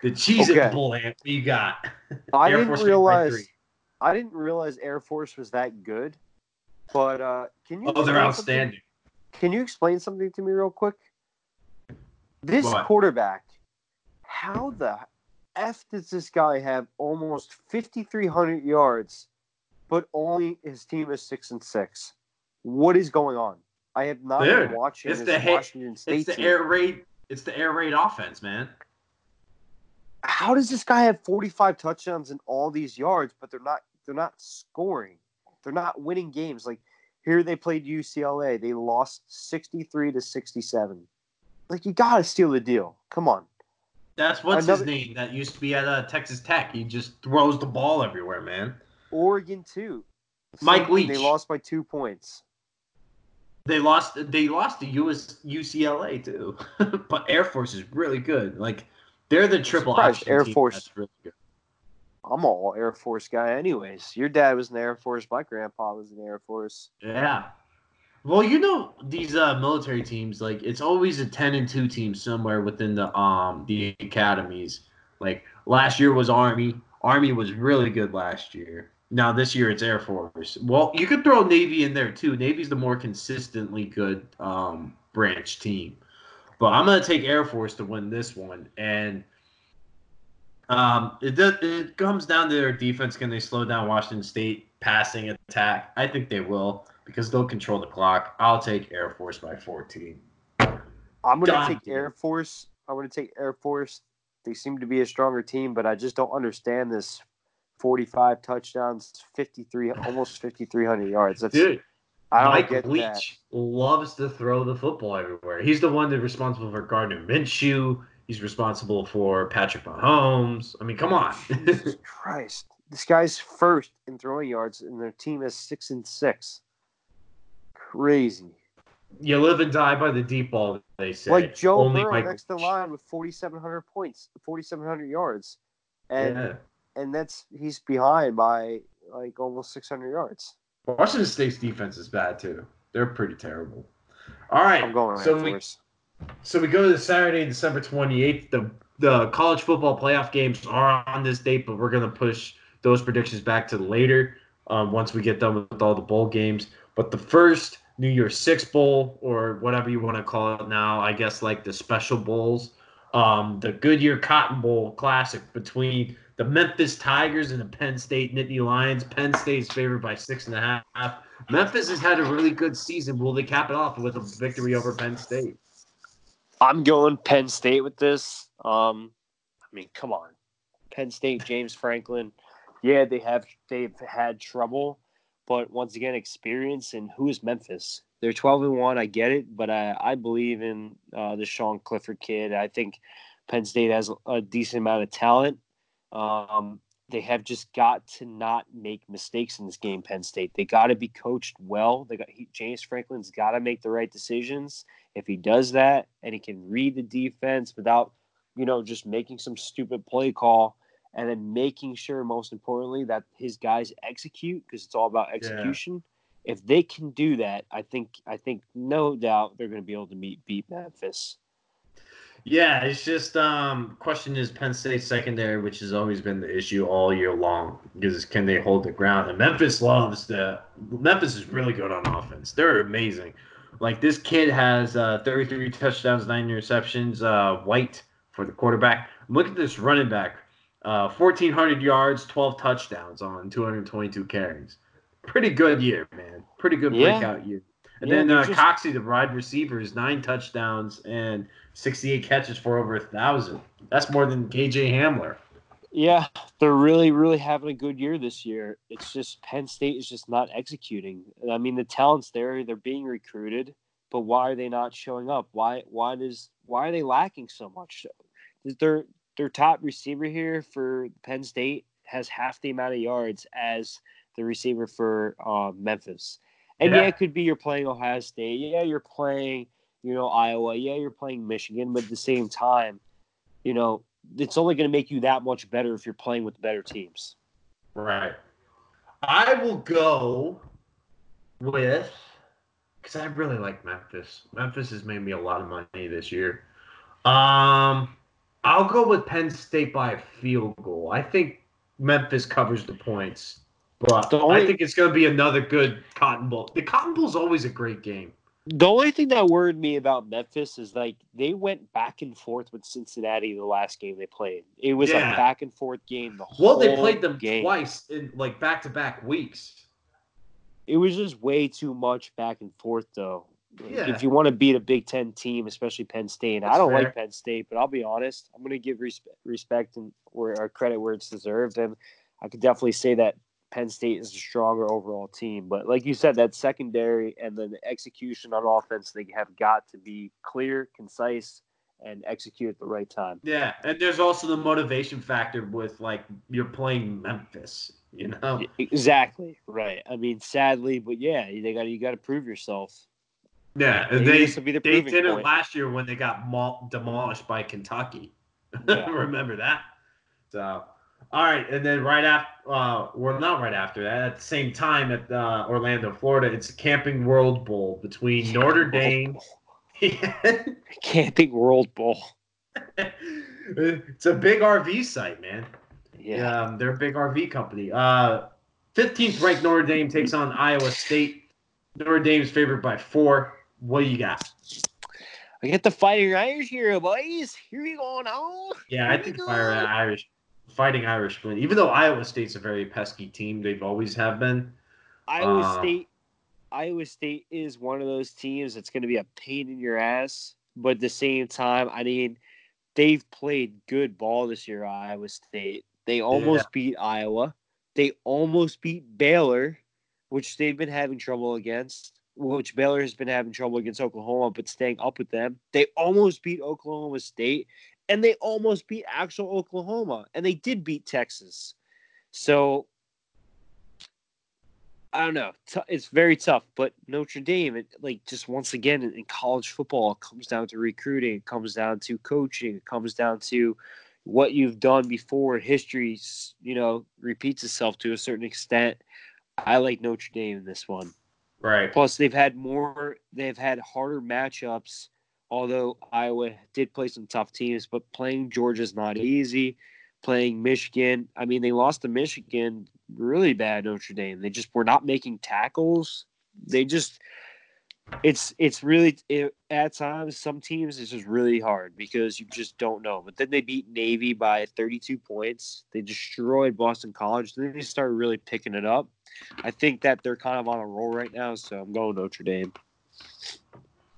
The Cheez It Okay. Bowl, Ant, you got? I Air didn't Force realize. I didn't realize Air Force was that good. But uh, can you? Oh, they're explain something- outstanding. Can you explain something to me real quick? This quarterback, how the f does this guy have almost 5,300 yards, but only his team is six and six? What is going on? I have not Dude, been watching it's the Washington State It's the team. air raid. It's the air raid offense, man. how does this guy have 45 touchdowns and all these yards but they're not they're not scoring they're not winning games like here they played ucla they lost 63 to 67 like you gotta steal the deal come on That's what's Another- his name that used to be at uh, Texas Tech. He just throws the ball everywhere, man. oregon too Mike thing, they lost by two points They lost. They lost to US, UCLA too, but Air Force is really good. Like they're the triple option Air Force- really good. i'm all air force guy anyways your dad was in the air force my grandpa was in the air force Yeah. Well, you know these uh, military teams, like it's always a ten and two team somewhere within the um the academies. Like last year was Army. Army was really good last year. Now this year it's Air Force. Well, you could throw Navy in there too. Navy's the more consistently good um branch team. But I'm gonna take Air Force to win this one, and um, it it comes down to their defense. Can they slow down Washington State passing attack? I think they will because they'll control the clock. I'll take Air Force by 14. i'm gonna take air force i'm gonna take air force they seem to be a stronger team but i just don't understand this 45 touchdowns 53 almost 5300 yards that's Dude, i don't Mike get Leach that loves to throw the football everywhere. He's the one that's responsible for Gardner Minshew. He's responsible for Patrick Mahomes. I mean, come on. Jesus Christ. This guy's first in throwing yards, and their team is six and six. Crazy. you live and die by the deep ball, they say. like Joe Only Burrow Mike next to line with 4,700 points, 4,700 yards, and Yeah. and that's he's behind by like almost 600 yards. Washington State's defense is bad too. They're pretty terrible. All right. I'm going so we so we go to the Saturday, December twenty eighth. The the college football playoff games are on this date, but we're gonna push those predictions back to later. Um, once we get done with all the bowl games. But the first New Year's Six Bowl or whatever you want to call it now. I guess like the special bowls. Um, the Goodyear Cotton Bowl Classic between the Memphis Tigers and the Penn State Nittany Lions. Penn State's favored by six and a half. Memphis has had a really good season. Will they cap it off with a victory over Penn State? I'm going Penn State with this. Um, I mean, come on, Penn State, James Franklin. Yeah, they have they've had trouble, but once again, experience. And who is Memphis? They're 12 and one. I get it, but I I believe in uh, the Sean Clifford kid. I think Penn State has a decent amount of talent. Um, they have just got to not make mistakes in this game. Penn State. They got to be coached well. They got he, James Franklin's got to make the right decisions. If he does that and he can read the defense without, you know, just making some stupid play call, and then making sure, most importantly, that his guys execute because it's all about execution. Yeah. If they can do that, I think I think no doubt they're going to be able to meet beat Memphis. Yeah, it's just um question is Penn State secondary, which has always been the issue all year long, because can they hold the ground? And Memphis loves the Memphis is really good on offense. They're amazing. Like this kid has uh, 33 touchdowns, nine interceptions. Uh, White for the quarterback. Look at this running back, uh, 1,400 yards, 12 touchdowns on 222 carries. Pretty good year, man. Pretty good yeah. breakout year. And yeah, then uh, just... Coxie, the wide receiver, is nine touchdowns and 68 catches for over a thousand. That's more than KJ Hamler. Yeah, they're really, really having a good year this year. It's just Penn State is just not executing. I mean, the talent's there; they're being recruited, but why are they not showing up? Why, why does, why are they lacking so much? Their their top receiver here for Penn State has half the amount of yards as the receiver for uh, Memphis. And yeah. yeah, it could be you're playing Ohio State. Yeah, you're playing, you know, Iowa. Yeah, you're playing Michigan. But at the same time, you know, it's only going to make you that much better if you're playing with better teams. Right. I will go with because I really like Memphis. Memphis has made me a lot of money this year. Um, I'll go with Penn State by a field goal. I think Memphis covers the points. But only, I think it's going to be another good Cotton Bowl. The Cotton Bowl is always a great game. The only thing that worried me about Memphis is like they went back and forth with Cincinnati the last game they played. It was yeah. a back and forth game. The well, they played them game. twice in like back to back weeks. It was just way too much back and forth, though. Yeah. If you want to beat a Big Ten team, especially Penn State, That's I don't fair. like Penn State, but I'll be honest, I'm going to give respect, respect and where our credit where it's deserved, and I could definitely say that Penn State is a stronger overall team. But like you said, that secondary and then the execution on offense, they have got to be clear, concise, and execute at the right time. Yeah, and there's also the motivation factor with like you're playing Memphis, you know. Exactly right. I mean, sadly, but yeah, they got you got to prove yourself. Yeah, Maybe they this will be the they did point. it last year when they got demolished by Kentucky. Yeah. Remember that? So all right, and then right after, uh, well, not right after that, at the same time at uh, Orlando, Florida, it's a Camping World Bowl between Camping Notre Dame. Camping World Bowl. it's a big RV site, man. Yeah, um, they're a big RV company. Uh, 15th ranked Notre Dame takes on Iowa State. Notre Dame's favored by four. What do you got? I get the Fighting Irish here, boys. Here we go now. Yeah, here I think Fire Irish Fighting Irish win. Even though Iowa State's a very pesky team, they've always have been. Iowa uh, State, Iowa State is one of those teams that's going to be a pain in your ass. But at the same time, I mean, they've played good ball this year. Iowa State. They almost yeah. beat Iowa. They almost beat Baylor, which they've been having trouble against. Which Baylor has been having trouble against Oklahoma, but staying up with them. They almost beat Oklahoma State, and they almost beat actual Oklahoma, and they did beat Texas. So I don't know. It's very tough, but Notre Dame, it, like just once again in college football, comes down to recruiting, it comes down to coaching, it comes down to what you've done before. History, you know, repeats itself to a certain extent. I like Notre Dame in this one. Right. Plus, they've had more. They've had harder matchups although Iowa did play some tough teams, but playing Georgia's not easy. Playing Michigan, I mean, they lost to Michigan really bad, Notre Dame. They just were not making tackles. They just, it's it's really it, at times some teams it's just really hard because you just don't know. But then they beat Navy by 32 points. They destroyed Boston College. Then they started really picking it up. I think that they're kind of on a roll right now, so I'm going Notre Dame.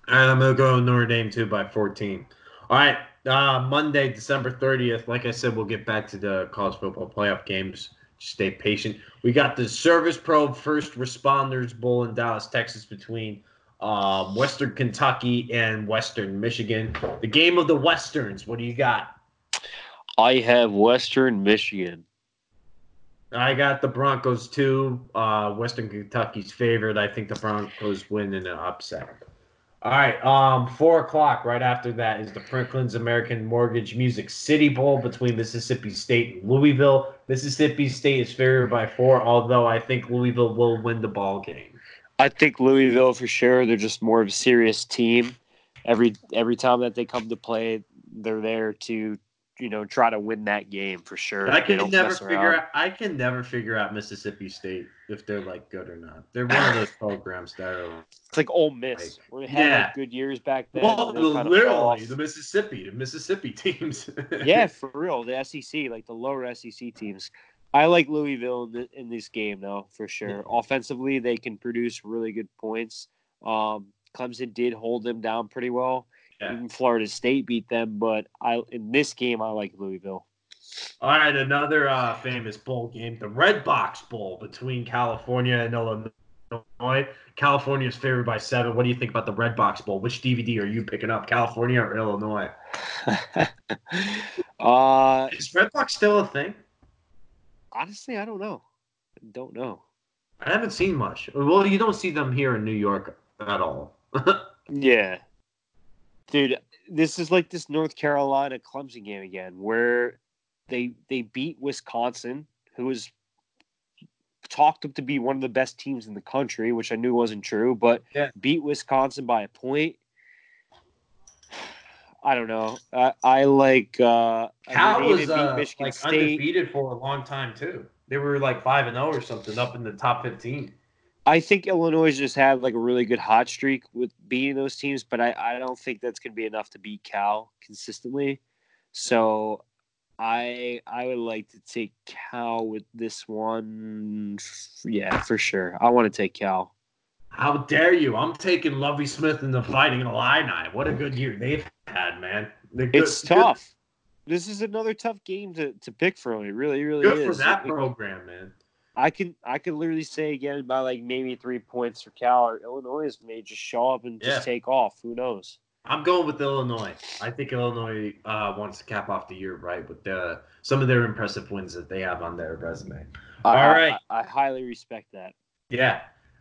I'm gonna go Notre Dame too by 14. All right, uh, Monday, December 30th. Like I said, we'll get back to the college football playoff games. Stay patient. We got the Servpro First Responders Bowl in Dallas, Texas, between um, Western Kentucky and Western Michigan. The game of the Westerns. What do you got? I have Western Michigan. I got the Broncos too. Uh, Western Kentucky's favorite. I think the Broncos win in an upset. All right. Um, four o'clock. Right after that is the Franklin's American Mortgage Music City Bowl between Mississippi State and Louisville. Mississippi State is favored by four, although I think Louisville will win the ball game. I think Louisville for sure. They're just more of a serious team. Every every time that they come to play, they're there to you know try to win that game for sure. I can never figure out. I can never figure out Mississippi State if they're like good or not. They're one of those programs that are. It's like Ole Miss. Where they had Yeah. like good years back then. Well, and they kind of fell literally the Mississippi, the Mississippi teams. yeah, for real. The SEC, like the lower SEC teams. I like Louisville in, th- in this game, though, for sure. Offensively, they can produce really good points. Um, Clemson did hold them down pretty well. Yeah. Even Florida State beat them, but I in this game I like Louisville. All right, another uh, famous bowl game, the Red Box Bowl between California and Illinois. California is favored by seven. What do you think about the Red Box Bowl? Which DVD are you picking up, California or Illinois? uh, Is Red Box still a thing? Honestly, I don't know. I don't know. I haven't seen much. Well, you don't see them here in New York at all. Yeah. Dude, this is like this North Carolina Clemson game again where they they beat Wisconsin, who was talked up to be one of the best teams in the country, which I knew wasn't true, but Yeah. beat Wisconsin by a point. I don't know. I, I like uh I Cal mean, they was uh, Michigan like State. undefeated for a long time too. They were like five and zero or something, up in the top fifteen. I think Illinois just had like a really good hot streak with beating those teams, but I, I don't think that's going to be enough to beat Cal consistently. So I I would like to take Cal with this one. Yeah, for sure. I want to take Cal. How dare you? I'm taking Lovie Smith and the Fighting Illini. What a good year they've had, man. Good- It's good- tough. This is another tough game to, to pick for me. It really, really Good, is. for that It- program, man. I can I could literally say again by like maybe three points for Cal or Illinois may just show up and just Yeah. take off. Who knows? I'm going with Illinois. I think Illinois uh, wants to cap off the year right with the, some of their impressive wins that they have on their resume. I- All right. I, I highly respect that. Yeah.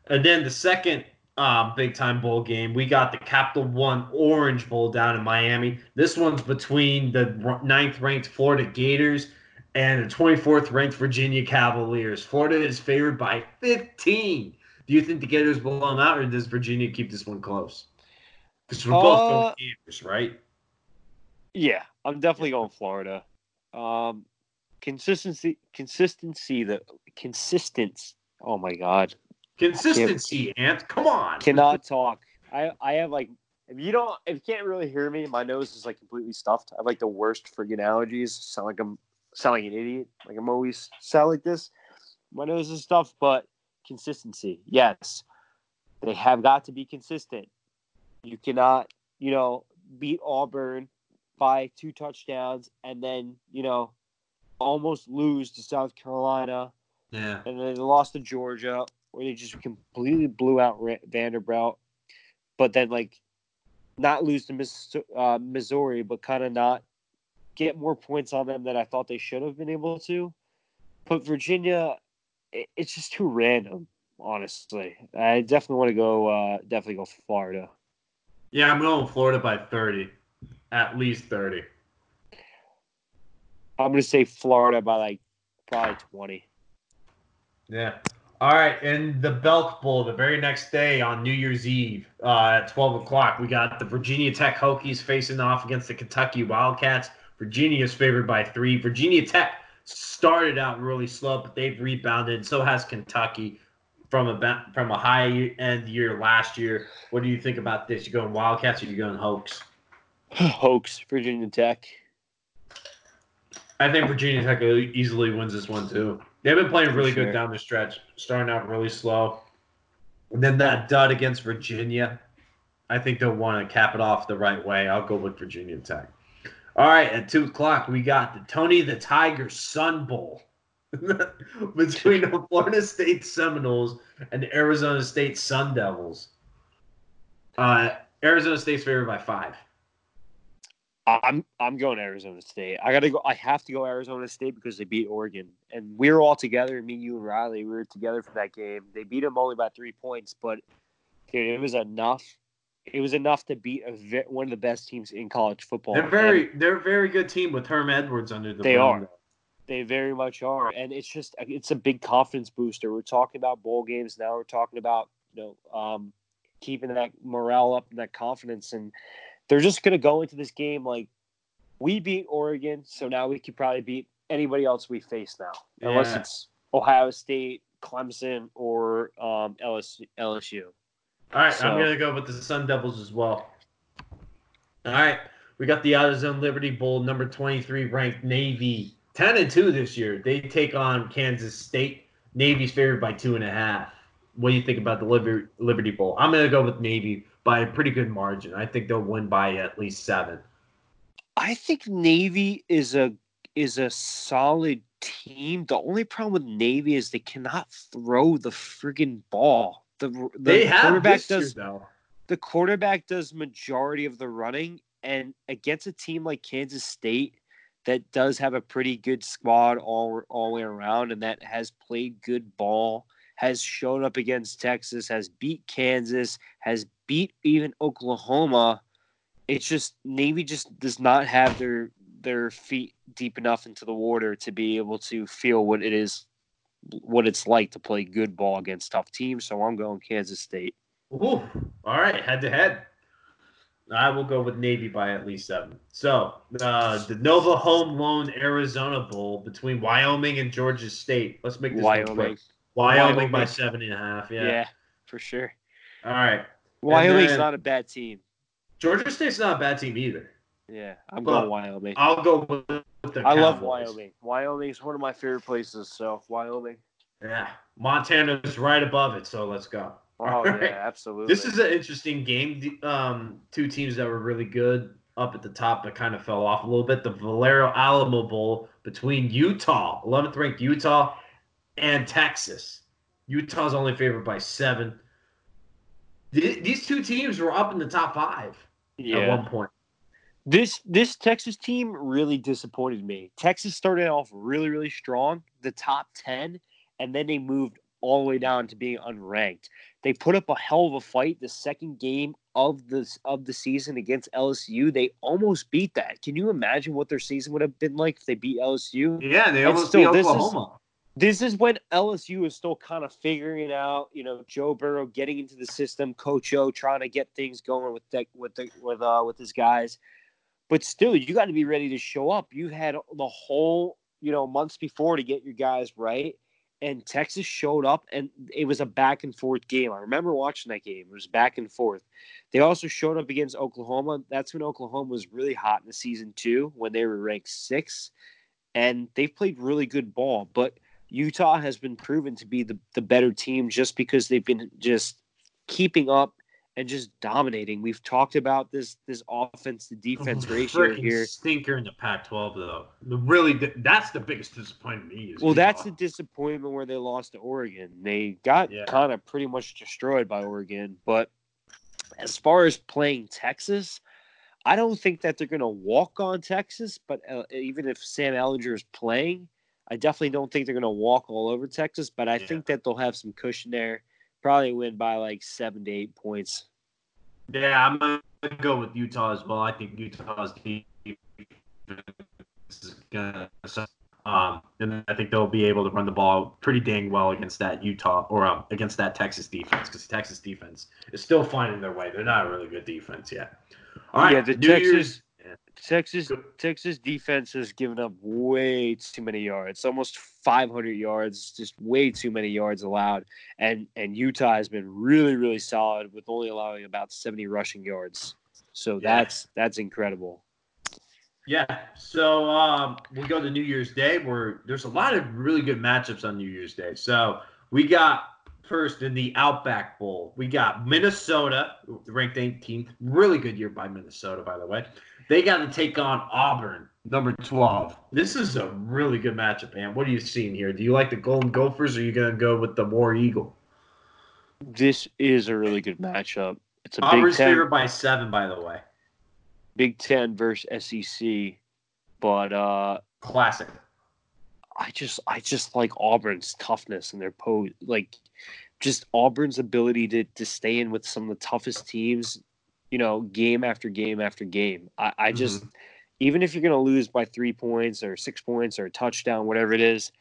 And then the second uh, big time bowl game, we got the Capital One Orange Bowl down in Miami. This one's between the ninth ranked Florida Gators and the 24th ranked Virginia Cavaliers. Florida is favored by 15. Do you think the Gators will blow them out, or does Virginia keep this one close? Because we're both Uh, going Gators, right? Yeah, I'm definitely going Florida. Um, consistency, consistency, the consistence. Oh my god, Consistency, Ant. Come on. cannot talk. I I have like if you don't if you can't really hear me, my nose is like completely stuffed. I have like the worst friggin' allergies. Sound like I'm sound like an idiot. Like I'm always sound like this. My nose is stuffed, but consistency. Yes, they have got to be consistent. You cannot, you know, beat Auburn by two touchdowns and then you know almost lose to South Carolina Yeah. and then they lost to Georgia, where they just completely blew out Vanderbilt. But then, like, not lose to Miss, uh, Missouri, but kind of not get more points on them than I thought they should have been able to. But Virginia, it, it's just too random, honestly. I definitely want to go. Uh, definitely go Florida. Yeah, I'm going Florida by 30. At least 30. I'm gonna say Florida by like probably twenty. Yeah. All right, and the Belk Bowl the very next day on New Year's Eve uh, at 12 o'clock, we got the Virginia Tech Hokies facing off against the Kentucky Wildcats. Virginia is favored by three. Virginia Tech started out really slow, but they've rebounded. So has Kentucky. from a from a high end year last year. What do you think about this? You going Wildcats or you going Hokies? Hoax, Virginia Tech. I think Virginia Tech easily wins this one too. They've been playing really sure. good down the stretch, starting out really slow. And then that dud against Virginia, I think they'll want to cap it off the right way. I'll go with Virginia Tech. All right, at two o'clock, we got the Tony the Tiger Sun Bowl between the Florida State Seminoles and the Arizona State Sun Devils. Uh, Arizona State's favored by five. I'm I'm going Arizona State. I gotta go. I have to go Arizona State because they beat Oregon, and we were all together. Me, you, and Riley. We were together for that game. They beat them only by three points, but dude, it was enough. It was enough to beat a one of the best teams in college football. They're very and they're a very good team with Herm Edwards under the. They are. They very much are, and it's just it's a big confidence booster. We're talking about bowl games now. We're talking about you know um, keeping that morale up and that confidence and they're just going to go into this game like we beat Oregon, so now we could probably beat anybody else we face now, yeah. unless it's Ohio State, Clemson, or um, LSU. LSU. All right, so, I'm going to go with the Sun Devils as well. All right, we got the AutoZone Liberty Bowl, number 23 ranked Navy, 10 and 2 this year. They take on Kansas State. Navy's favored by two and a half. What do you think about the Liberty Bowl? I'm going to go with Navy by a pretty good margin. I think they'll win by at least seven. I think Navy is a is a solid team. The only problem with Navy is they cannot throw the friggin' ball. The, the they have quarterback does though. The quarterback does majority of the running, and against a team like Kansas State that does have a pretty good squad all all the way around, and that has played good ball, has shown up against Texas, has beat Kansas, has beat even Oklahoma. It's just Navy just does not have their their feet deep enough into the water to be able to feel what it is what it's like to play good ball against tough teams. So I'm going Kansas State. Ooh, all right, head to head. I will go with Navy by at least seven. So uh, the Nova Home Loan Arizona Bowl between Wyoming and Georgia State. Let's make this Wyoming. Wyoming. Wyoming by seven and a half. Yeah. Yeah, for sure. All right. Wyoming's not a bad team. Georgia State's not a bad team either. Yeah, I'm but going Wyoming. I'll go with the. I love Wyoming. Wyoming's one of my favorite places. So Wyoming. Yeah, Montana's right above it. So let's go. Oh right. yeah, absolutely. This is an interesting game. Um, two teams that were really good up at the top, but kind of fell off a little bit. The Valero Alamo Bowl between Utah, 11th ranked Utah, and Texas. Utah's only favored by seven these two teams were up in the top five yeah. at one point. This this Texas team really disappointed me. Texas started off really really strong, the top ten, and then they moved all the way down to being unranked. They put up a hell of a fight the second game of this of the season against LSU. They almost beat that. Can you imagine what their season would have been like if they beat LSU? Yeah, they almost still, beat Oklahoma this is when LSU is still kind of figuring out. You know, Joe Burrow getting into the system, Coach O trying to get things going with the, with the, with uh with his guys. But still, you got to be ready to show up. You had the whole you know months before to get your guys right, and Texas showed up, and it was a back and forth game. I remember watching that game. It was back and forth. They also showed up against Oklahoma. That's when Oklahoma was really hot in the season two when they were ranked six, and they played really good ball, but Utah has been proven to be the, the better team just because they've been just keeping up and just dominating. We've talked about this this offense to defense ratio here. Stinker in the Pac-12 though. The really that's the biggest disappointment to me. well, Utah. that's the disappointment where they lost to Oregon. They got yeah. kind of pretty much destroyed by Oregon. But as far as playing Texas, I don't think that they're going to walk on Texas. But uh, even if Sam Ehlinger is playing, I definitely don't think they're going to walk all over Texas, but I yeah. think that they'll have some cushion there. Probably win by like seven to eight points. Yeah, I'm going to go with Utah as well. I think Utah's defense is going to. Um, and I think they'll be able to run the ball pretty dang well against that Utah or um, against that Texas defense because Texas defense is still finding their way. They're not a really good defense yet. All right, yeah, the New Texas Year's, Texas Texas defense has given up way too many yards, almost 500 yards, just way too many yards allowed. And and Utah has been really really solid with only allowing about 70 rushing yards. So Yeah. that's that's incredible. Yeah. So um, we go to New Year's Day where there's a lot of really good matchups on New Year's Day. So we got first in the Outback Bowl, we got Minnesota, ranked 18th. Really good year by Minnesota, by the way. They got to take on Auburn, number 12. This is a really good matchup, man. What are you seeing here? Do you like the Golden Gophers or are you going to go with the War Eagle? This is a really good matchup. It's a Big Auburn's Ten, favored by seven, by the way. Big Ten versus SEC, but uh, Classic. I just I just like Auburn's toughness and their pose like just Auburn's ability to to stay in with some of the toughest teams, you know, game after game after game. I, I just even if you're gonna lose by three points or six points or a touchdown, whatever it is,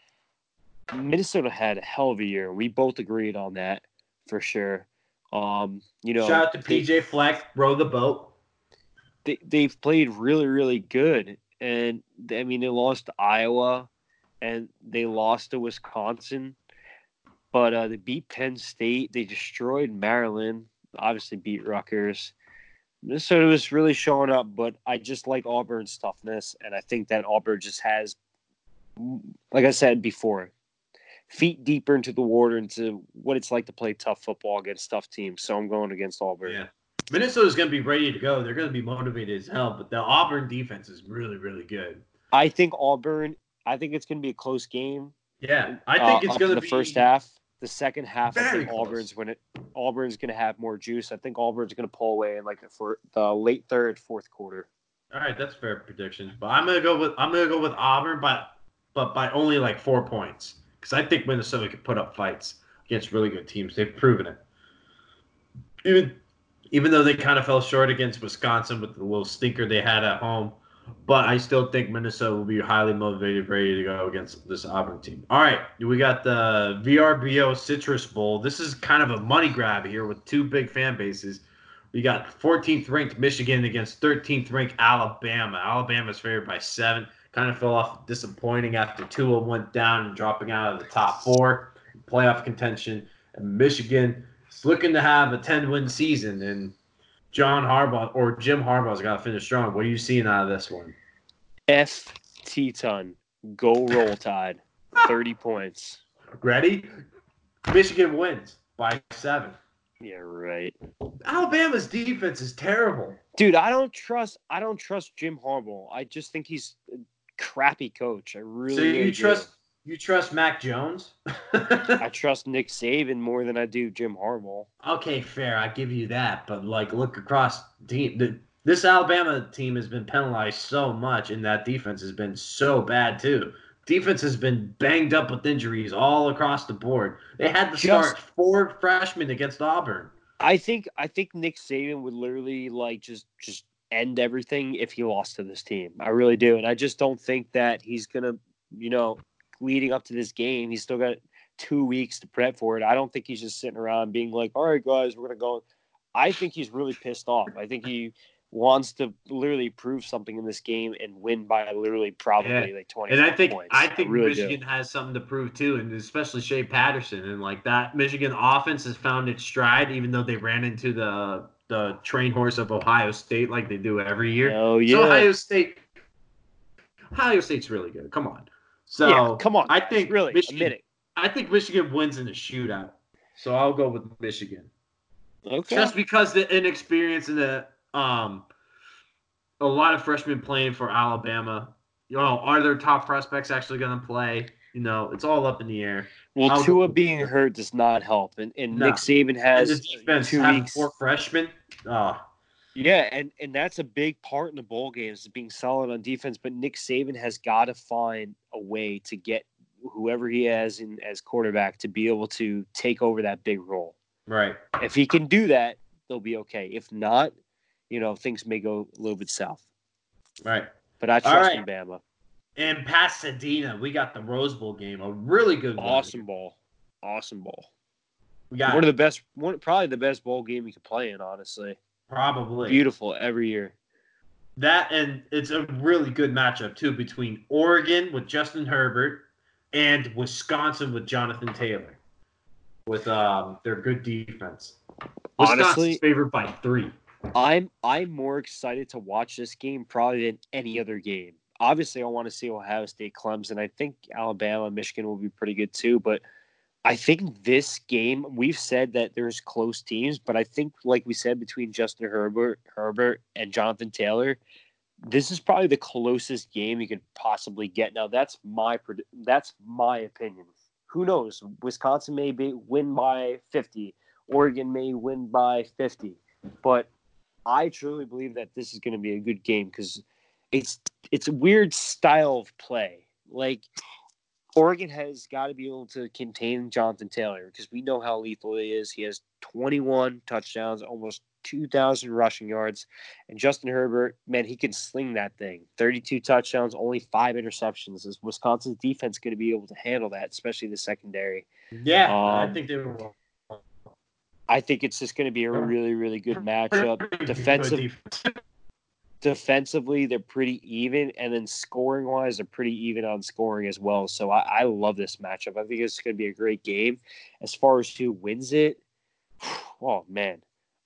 Minnesota had a hell of a year. We both agreed on that for sure. Um, you know, Shout out to they- PJ Fleck, row the boat. they they've played really really good and I mean they lost to Iowa and they lost to Wisconsin but uh, they beat Penn State they destroyed Maryland obviously beat Rutgers Minnesota was really showing up but I just like Auburn's toughness and I think that Auburn just has like I said before feet deeper into the water into what it's like to play tough football against tough teams so I'm going against Auburn Yeah. Minnesota's going to be ready to go. They're going to be motivated as hell, but the Auburn defense is really, really good. I think Auburn. I think it's going to be a close game. Yeah, I uh, think it's going to be the first half. The second half, I Very think close. Auburn's when it Auburn's going to have more juice. I think Auburn's going to pull away in like the for the late third, fourth quarter. All right, that's fair prediction. But I'm going to go with I'm going to go with Auburn, but but by only like four points because I think Minnesota could put up fights against really good teams. They've proven it. Even even though they kind of fell short against Wisconsin with the little stinker they had at home, but I still think Minnesota will be highly motivated, ready to go against this Auburn team. All right, we got the VRBO Citrus Bowl. This is kind of a money grab here with two big fan bases. We got 14th ranked Michigan against 13th ranked Alabama. Alabama's favored by seven. Kind of fell off disappointing after Tua went down and dropping out of the top four playoff contention. And Michigan is looking to have a 10 win season. And John Harbaugh or Jim Harbaugh's got to finish strong. What are you seeing out of this one? F T ton, go roll tide, thirty points. Ready? Michigan wins by seven. Yeah, right, Alabama's defense is terrible. dude. I don't trust. I don't trust Jim Harbaugh. I just think he's a crappy coach. I really. so really you do. You trust Mac Jones? I trust Nick Saban more than I do Jim Harbaugh. okay, fair. I give you that, but like look across team. The, this Alabama team has been penalized so much, and that defense has been so bad too. Defense has been banged up with injuries all across the board. They had to Just- start four freshmen against Auburn. I think I think Nick Saban would literally like just just end everything if he lost to this team. I really do, and I just don't think that he's gonna, you know, leading up to this game, he's still got two weeks to prep for it. I don't think he's just sitting around being like, "All right, guys, we're gonna go." I think he's really pissed off. I think he wants to literally prove something in this game and win by literally probably Yeah. like twenty. And I think points. I think really do. Michigan has something to prove too, and especially Shea Patterson and like that Michigan offense has found its stride, even though they ran into the the train horse of Ohio State like they do every year. Oh yeah, So Ohio State, Ohio State's really good. Come on. So yeah. Come on, I guys, think really Michigan- admit it. I think Michigan wins in a shootout. So I'll go with Michigan. Okay. Just because the inexperience and the um a lot of freshmen playing for Alabama. You know, are their top prospects actually going to play? You know, it's all up in the air. Well, I'll Tua go- being hurt does not help, and, and No. Nick Saban And has the defense two weeks. four freshmen. Oh, Yeah, and and that's a big part in the bowl games, is being solid on defense. But Nick Saban has got to find a way to get whoever he has in as quarterback to be able to take over that big role. right. If he can do that, they'll be okay. If not, you know, things may go a little bit south. Right. But I trust right. in Bama. In Pasadena, we got the Rose Bowl game, a really good. Awesome ball, awesome ball. We got One of the best, one probably the best bowl game you could play in. Honestly, probably beautiful every year. that and it's a really good matchup too between Oregon with Justin Herbert and Wisconsin with Jonathan Taylor with um their good defense. Wisconsin's Honestly- favored by three. I'm I'm more excited to watch this game probably than any other game. Obviously, I want to see Ohio State, Clemson. I think Alabama, Michigan will be pretty good too. But I think this game, we've said that there's close teams, but I think, like we said, between Justin Herbert, Herbert, and Jonathan Taylor, this is probably the closest game you could possibly get. Now, that's my that's my opinion. Who knows? Wisconsin may be win by 50. Oregon may win by 50. But I truly believe that this is going to be a good game because it's it's a weird style of play. Like Oregon has got to be able to contain Jonathan Taylor because we know how lethal he is. He has 21 touchdowns, almost 2,000 rushing yards, and Justin Herbert, man, he can sling that thing. 32 touchdowns, only five interceptions. Is Wisconsin's defense going to be able to handle that, especially the secondary? Yeah, I Um, think they will. I think it's just going to be a really, really good matchup. Defensive, defensively they're pretty even and then scoring wise they're pretty even on scoring as well so I, I love this matchup. I think it's going to be a great game. As far as who wins it oh man.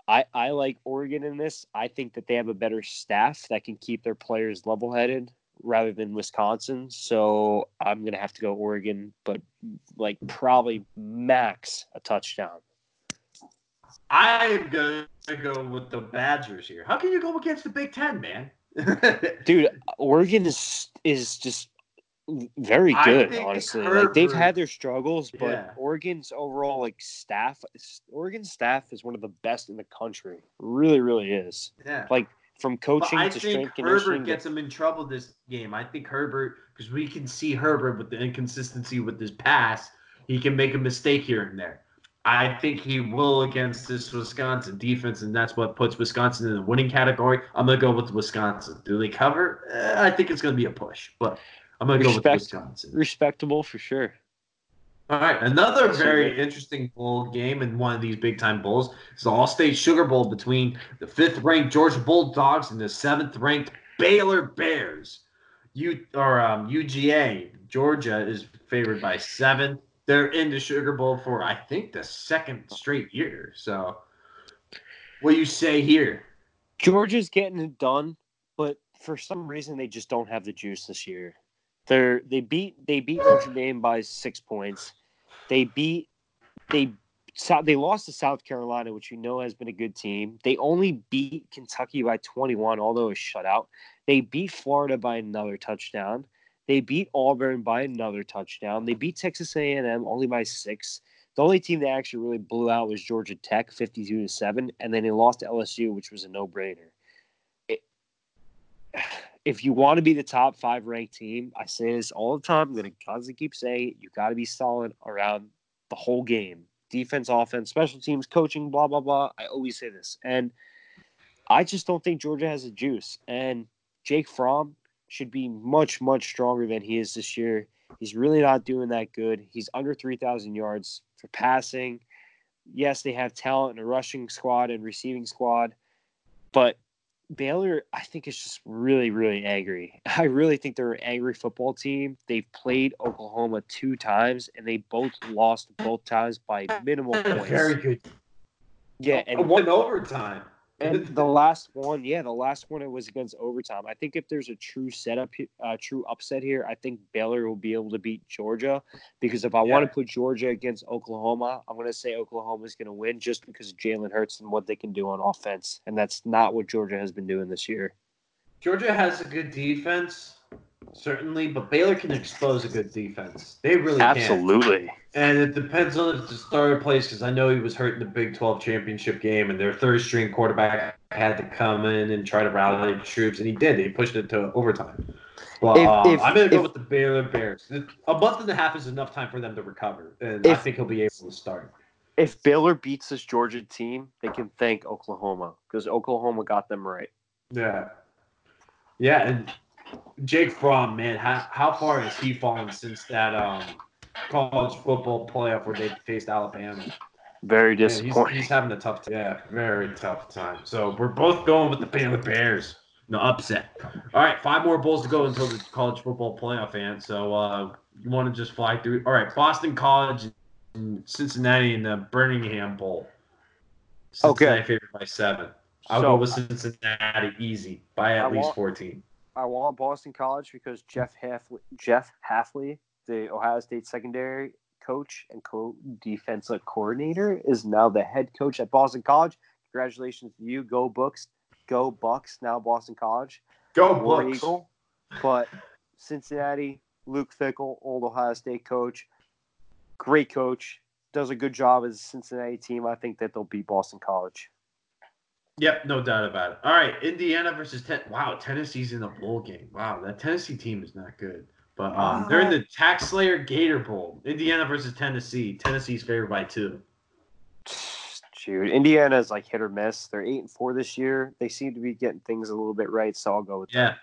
I, I like oregon in this. I think that they have a better staff that can keep their players level headed rather than wisconsin so i'm going to have to go oregon but like probably max a touchdown I'm gonna go with the Badgers here. How can you go against the Big Ten, man? dude oregon is is just very good honestly like they've had their struggles but Yeah. oregon's overall like staff oregon's staff is one of the best in the country really really is yeah. like from But coaching I to think strength Herbert gets them in trouble this game. I think Herbert, because we can see Herbert with the inconsistency with his pass, he can make a mistake here and there. I think he will against this Wisconsin defense, and that's what puts Wisconsin in the winning category. I'm gonna go with Wisconsin. Do they cover? Eh, I think it's gonna be a push, but I'm gonna go with Wisconsin. respectable for sure All right, another So very good. interesting bowl game in one of these big time bowls is the All State Sugar Bowl between the fifth ranked Georgia Bulldogs and the seventh ranked Baylor Bears. U or um, UGA Georgia is favored by seven. They're in the Sugar Bowl for I think the second straight year. So, what do you say here? georgia's getting it done but for some reason they just don't have the juice this year they're they beat they beat notre dame by six points they beat they they lost to South Carolina, which you know has been a good team. They only beat Kentucky by 21, although a shutout. They beat Florida by another touchdown. They beat Auburn by another touchdown. They beat Texas A&M only by six. The only team that actually really blew out was Georgia Tech, 52 to seven, and then they lost to LSU, which was a no-brainer. It, if you want to be the top five ranked team, I say this all the time. I'm going to constantly keep saying it. You got to be solid around the whole game defense, offense, special teams, coaching, blah, blah, blah. I always say this. And I just don't think Georgia has a juice. And Jake Fromm should be much, much stronger than he is this year. He's really not doing that good. He's under 3,000 yards for passing. Yes, they have talent in a rushing squad and receiving squad, but Baylor, I think, is just really, really angry. I really think they're an angry football team. They've played Oklahoma two times, and they both lost both times by minimal points. Very good. Yeah, and one overtime. And the last one, yeah, the last one it was against overtime. I think if there's a true setup, uh, true upset here, I think Baylor will be able to beat Georgia. Because if I want to put Georgia against Oklahoma, I'm going to say Oklahoma is going to win just because of Jalen Hurts and what they can do on offense, and that's not what Georgia has been doing this year. Georgia has a good defense, certainly, but Baylor can expose a good defense. They really can. Absolutely. And it depends on if the starter plays because I know he was hurt in the Big 12 championship game, and their third string quarterback had to come in and try to rally the troops, and he did. He pushed it to overtime. But If- um, if- I'm going to go with the Baylor Bears. A month and a half is enough time for them to recover, and I think he'll be able to start. If Baylor beats this Georgia team, they can thank Oklahoma because Oklahoma got them right. Yeah. Yeah, and Jake Fromm, man, how, how far has he fallen since that um, college football playoff where they faced Alabama? Very Man, he's, he's having a tough, time. yeah, very tough time. So we're both going with the Baylor Bears. the upset. All right, five more bowls to go until the college football playoff ant. So uh, you want to just fly through? All right, Boston College, and Cincinnati in the Birmingham Bowl. Cincinnati Okay. favored by seven. I'll So, go with Cincinnati easy by at I least want- 14. I want Boston College because Jeff Hafley, Jeff Hafley, the Ohio State secondary coach and co-defensive coordinator, is now the head coach at Boston College. Congratulations to you. Go Books. Go Bucks. Now Boston College. Go War Bucks. Eagle. But Cincinnati, Luke Fickell, old Ohio State coach, great coach, does a good job as a Cincinnati team. I think that they'll beat Boston College. Yep, no doubt about it. All right, Indiana versus ten. Wow, Tennessee's in the bowl game. Wow, that Tennessee team is not good. But um, they're in the Tax Slayer Gator Bowl. Indiana versus Tennessee. Tennessee's favored by two. Dude, Indiana is like hit or miss. They're eight and four this year. They seem to be getting things a little bit right, so I'll go with Yeah,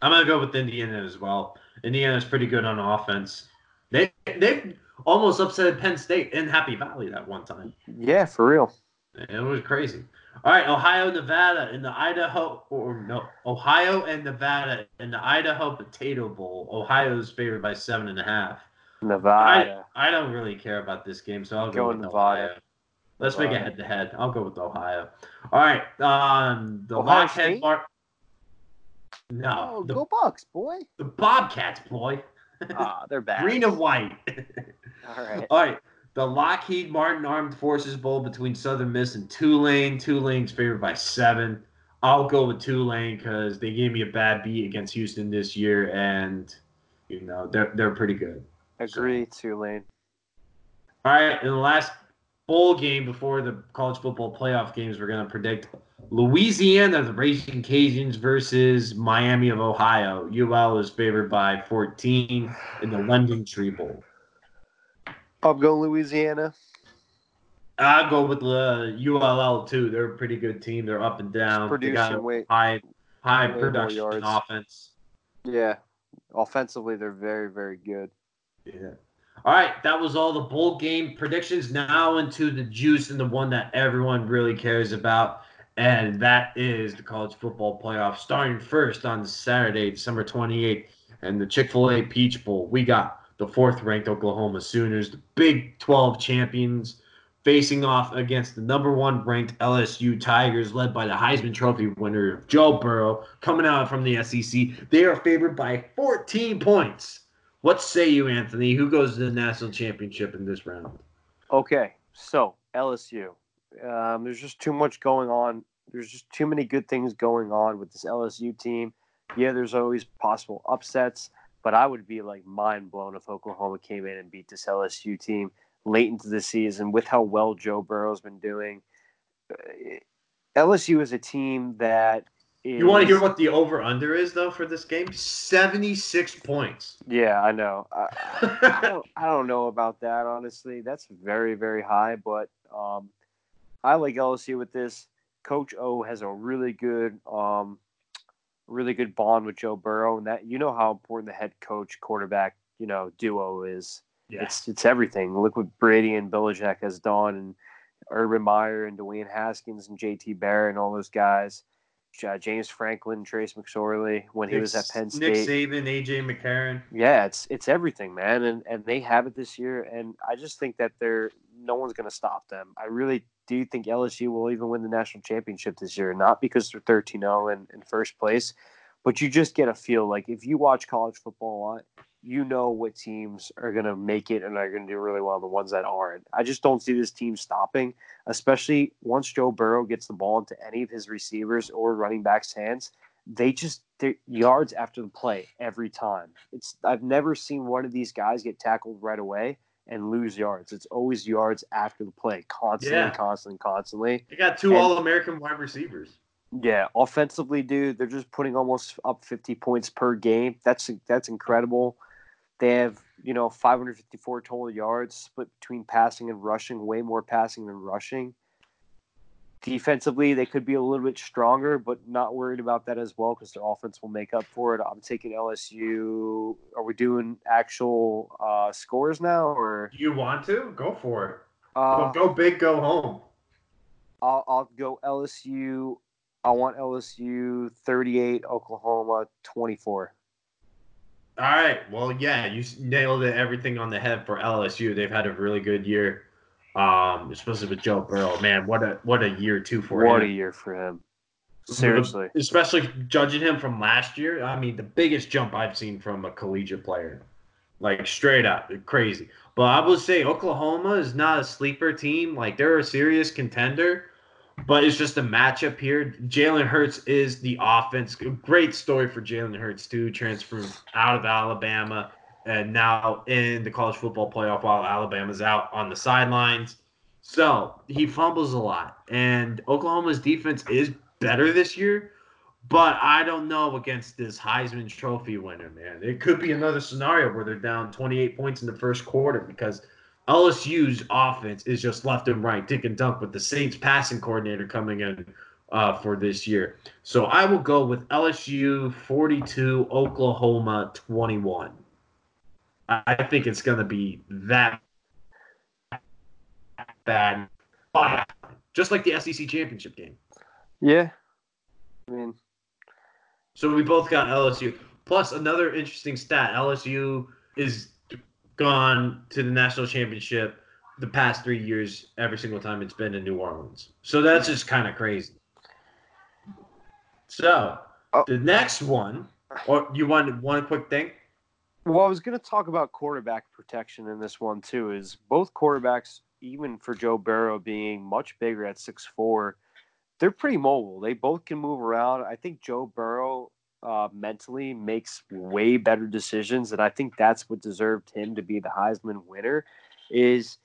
I'm gonna go with Indiana as well. Indiana's pretty good on offense. They they almost upset Penn State in Happy Valley that one time. Yeah, for real. It was crazy. All right, Ohio, Nevada, in the Idaho or no, Ohio and Nevada in the Idaho Potato Bowl. Ohio's favored by seven and a half. Nevada. I, I don't really care about this game, so I'll Go go with Nevada. Ohio. Let's make it head to head. I'll go with Ohio. All right, um, the Ohio Lockhead State? Bar- No, oh, the, go Bucks, boy. the Bobcats, boy. Ah, they're bad. Green and white. All right. All right. The Lockheed Martin Armed Forces Bowl between Southern Miss and Tulane. Tulane's favored by seven. I'll go with Tulane because they gave me a bad beat against Houston this year, and you know they're they're pretty good. Agree, Tulane. All right, in the last bowl game before the college football playoff games, we're gonna predict Louisiana, the Raging Cajuns versus Miami of Ohio. UL is favored by 14 in the LendingTree Bowl. I'll go Louisiana. I'll go with uh, the ULL too. They're a pretty good team. They're up and down. They got Producing high high production offense. Yeah. Offensively, they're very, very good. Yeah. All right, that was all the bowl game predictions. Now into the juice and the one that everyone really cares about, and that is the college football playoff. Starting first on Saturday, December 28th, and the Chick Fil A Peach Bowl. We got the fourth-ranked Oklahoma Sooners, the Big 12 champions, facing off against the number one ranked LSU Tigers, led by the Heisman Trophy winner Joe Burrow, coming out from the SEC. They are favored by 14 points. What say you, Anthony? Who goes to the national championship in this round? Okay, so LSU. Um, there's just too much going on. There's just too many good things going on with this LSU team. Yeah, there's always possible upsets, but I would be like mind blown if Oklahoma came in and beat this LSU team late into the season with how well Joe Burrow's been doing. Uh, LSU is a team that is, You want to hear what the over under is though for this game? 76 points. Yeah, I know. I, I don't, I don't know about that honestly. That's very very high, but um, I like LSU with this. Coach O has a really good um, really good bond with Joe Burrow, and that you know how important the head coach quarterback you know duo is. yeah. It's it's everything. Look what Brady and Belichick has done, and Urban Meyer and Dwayne Haskins and J.T. Barrett and all those guys. Uh, James Franklin, Trace McSorley when he was at Penn State. Nick Saban, AJ McCarron. Yeah, it's it's everything, man, and and they have it this year, and I just think that they're no one's going to stop them. I really do you think LSU will even win the national championship this year, not because they're 13-0 in, in first place, but you just get a feel like if you watch college football a lot, you know what teams are going to make it and are going to do really well, the ones that aren't. I just don't see this team stopping, especially once Joe Burrow gets the ball into any of his receivers or running backs' hands they just they're yards after the play every time. It's I've never seen one of these guys get tackled right away and lose yards. It's always yards after the play, constantly, Yeah. constantly, constantly. They got two And- All American wide receivers. Yeah, offensively, dude, they're just putting almost up 50 points per game. That's that's incredible. They have you know 554 total yards split between passing and rushing, way more passing than rushing. Defensively, they could be a little bit stronger, but not worried about that as well because their offense will make up for it. I'm taking LSU. Are we doing actual uh, scores now, or You want to? Go for it. uh, go big, go home. I'll, I'll go LSU I want LSU 38, Oklahoma 24. All right. Well, yeah, you nailed it. Everything on the head for LSU. They've had a really good year, um, especially with Joe Burrow. Man, what a what a year too for what him. a year for him. Seriously, especially judging him from last year. I mean, the biggest jump I've seen from a collegiate player, like straight up crazy. But I would say Oklahoma is not a sleeper team. Like they're a serious contender but it's just a matchup here. Jalen Hurts is the offense. Great story for Jalen Hurts too, transferring out of Alabama and now in the college football playoff while Alabama's out on the sidelines. So he fumbles a lot, and Oklahoma's defense is better this year. But I don't know against this Heisman Trophy winner, man. It could be another scenario where they're down 28 points in the first quarter because LSU's offense is just left and right, dick and dunk with the Saints passing coordinator coming in uh, for this year. So I will go with LSU 42, Oklahoma 21. I think it's going to be that bad, just like the SEC championship game. Yeah. I mean, so we both got LSU. Plus, another interesting stat LSU is gone to the national championship the past three years, every single time it's been in New Orleans. So that's just kind of crazy. So oh. the next one, or you want one quick thing? Well, I was going to talk about quarterback protection in this one too. Is both quarterbacks, even for Joe Burrow being much bigger at six four, they're pretty mobile. They both can move around. I think Joe Burrow uh, mentally makes way better decisions, and I think that's what deserved him to be the Heisman winner. Is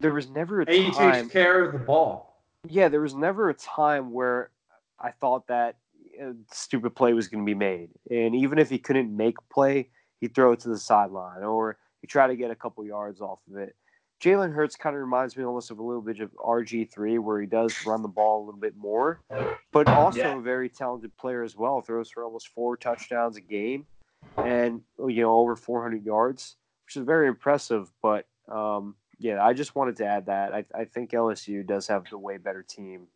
there was never a and he time, takes care of the ball. Yeah, there was never a time where I thought that a stupid play was going to be made, and even if he couldn't make play, he'd throw it to the sideline or he try to get a couple yards off of it. Jalen Hurts kind of reminds me almost of a little bit of RG3, where he does run the ball a little bit more, but also yeah. a very talented player as well. Throws for almost four touchdowns a game and, you know, over 400 yards, which is very impressive. But, um, yeah, I just wanted to add that. I, I think LSU does have the way better team.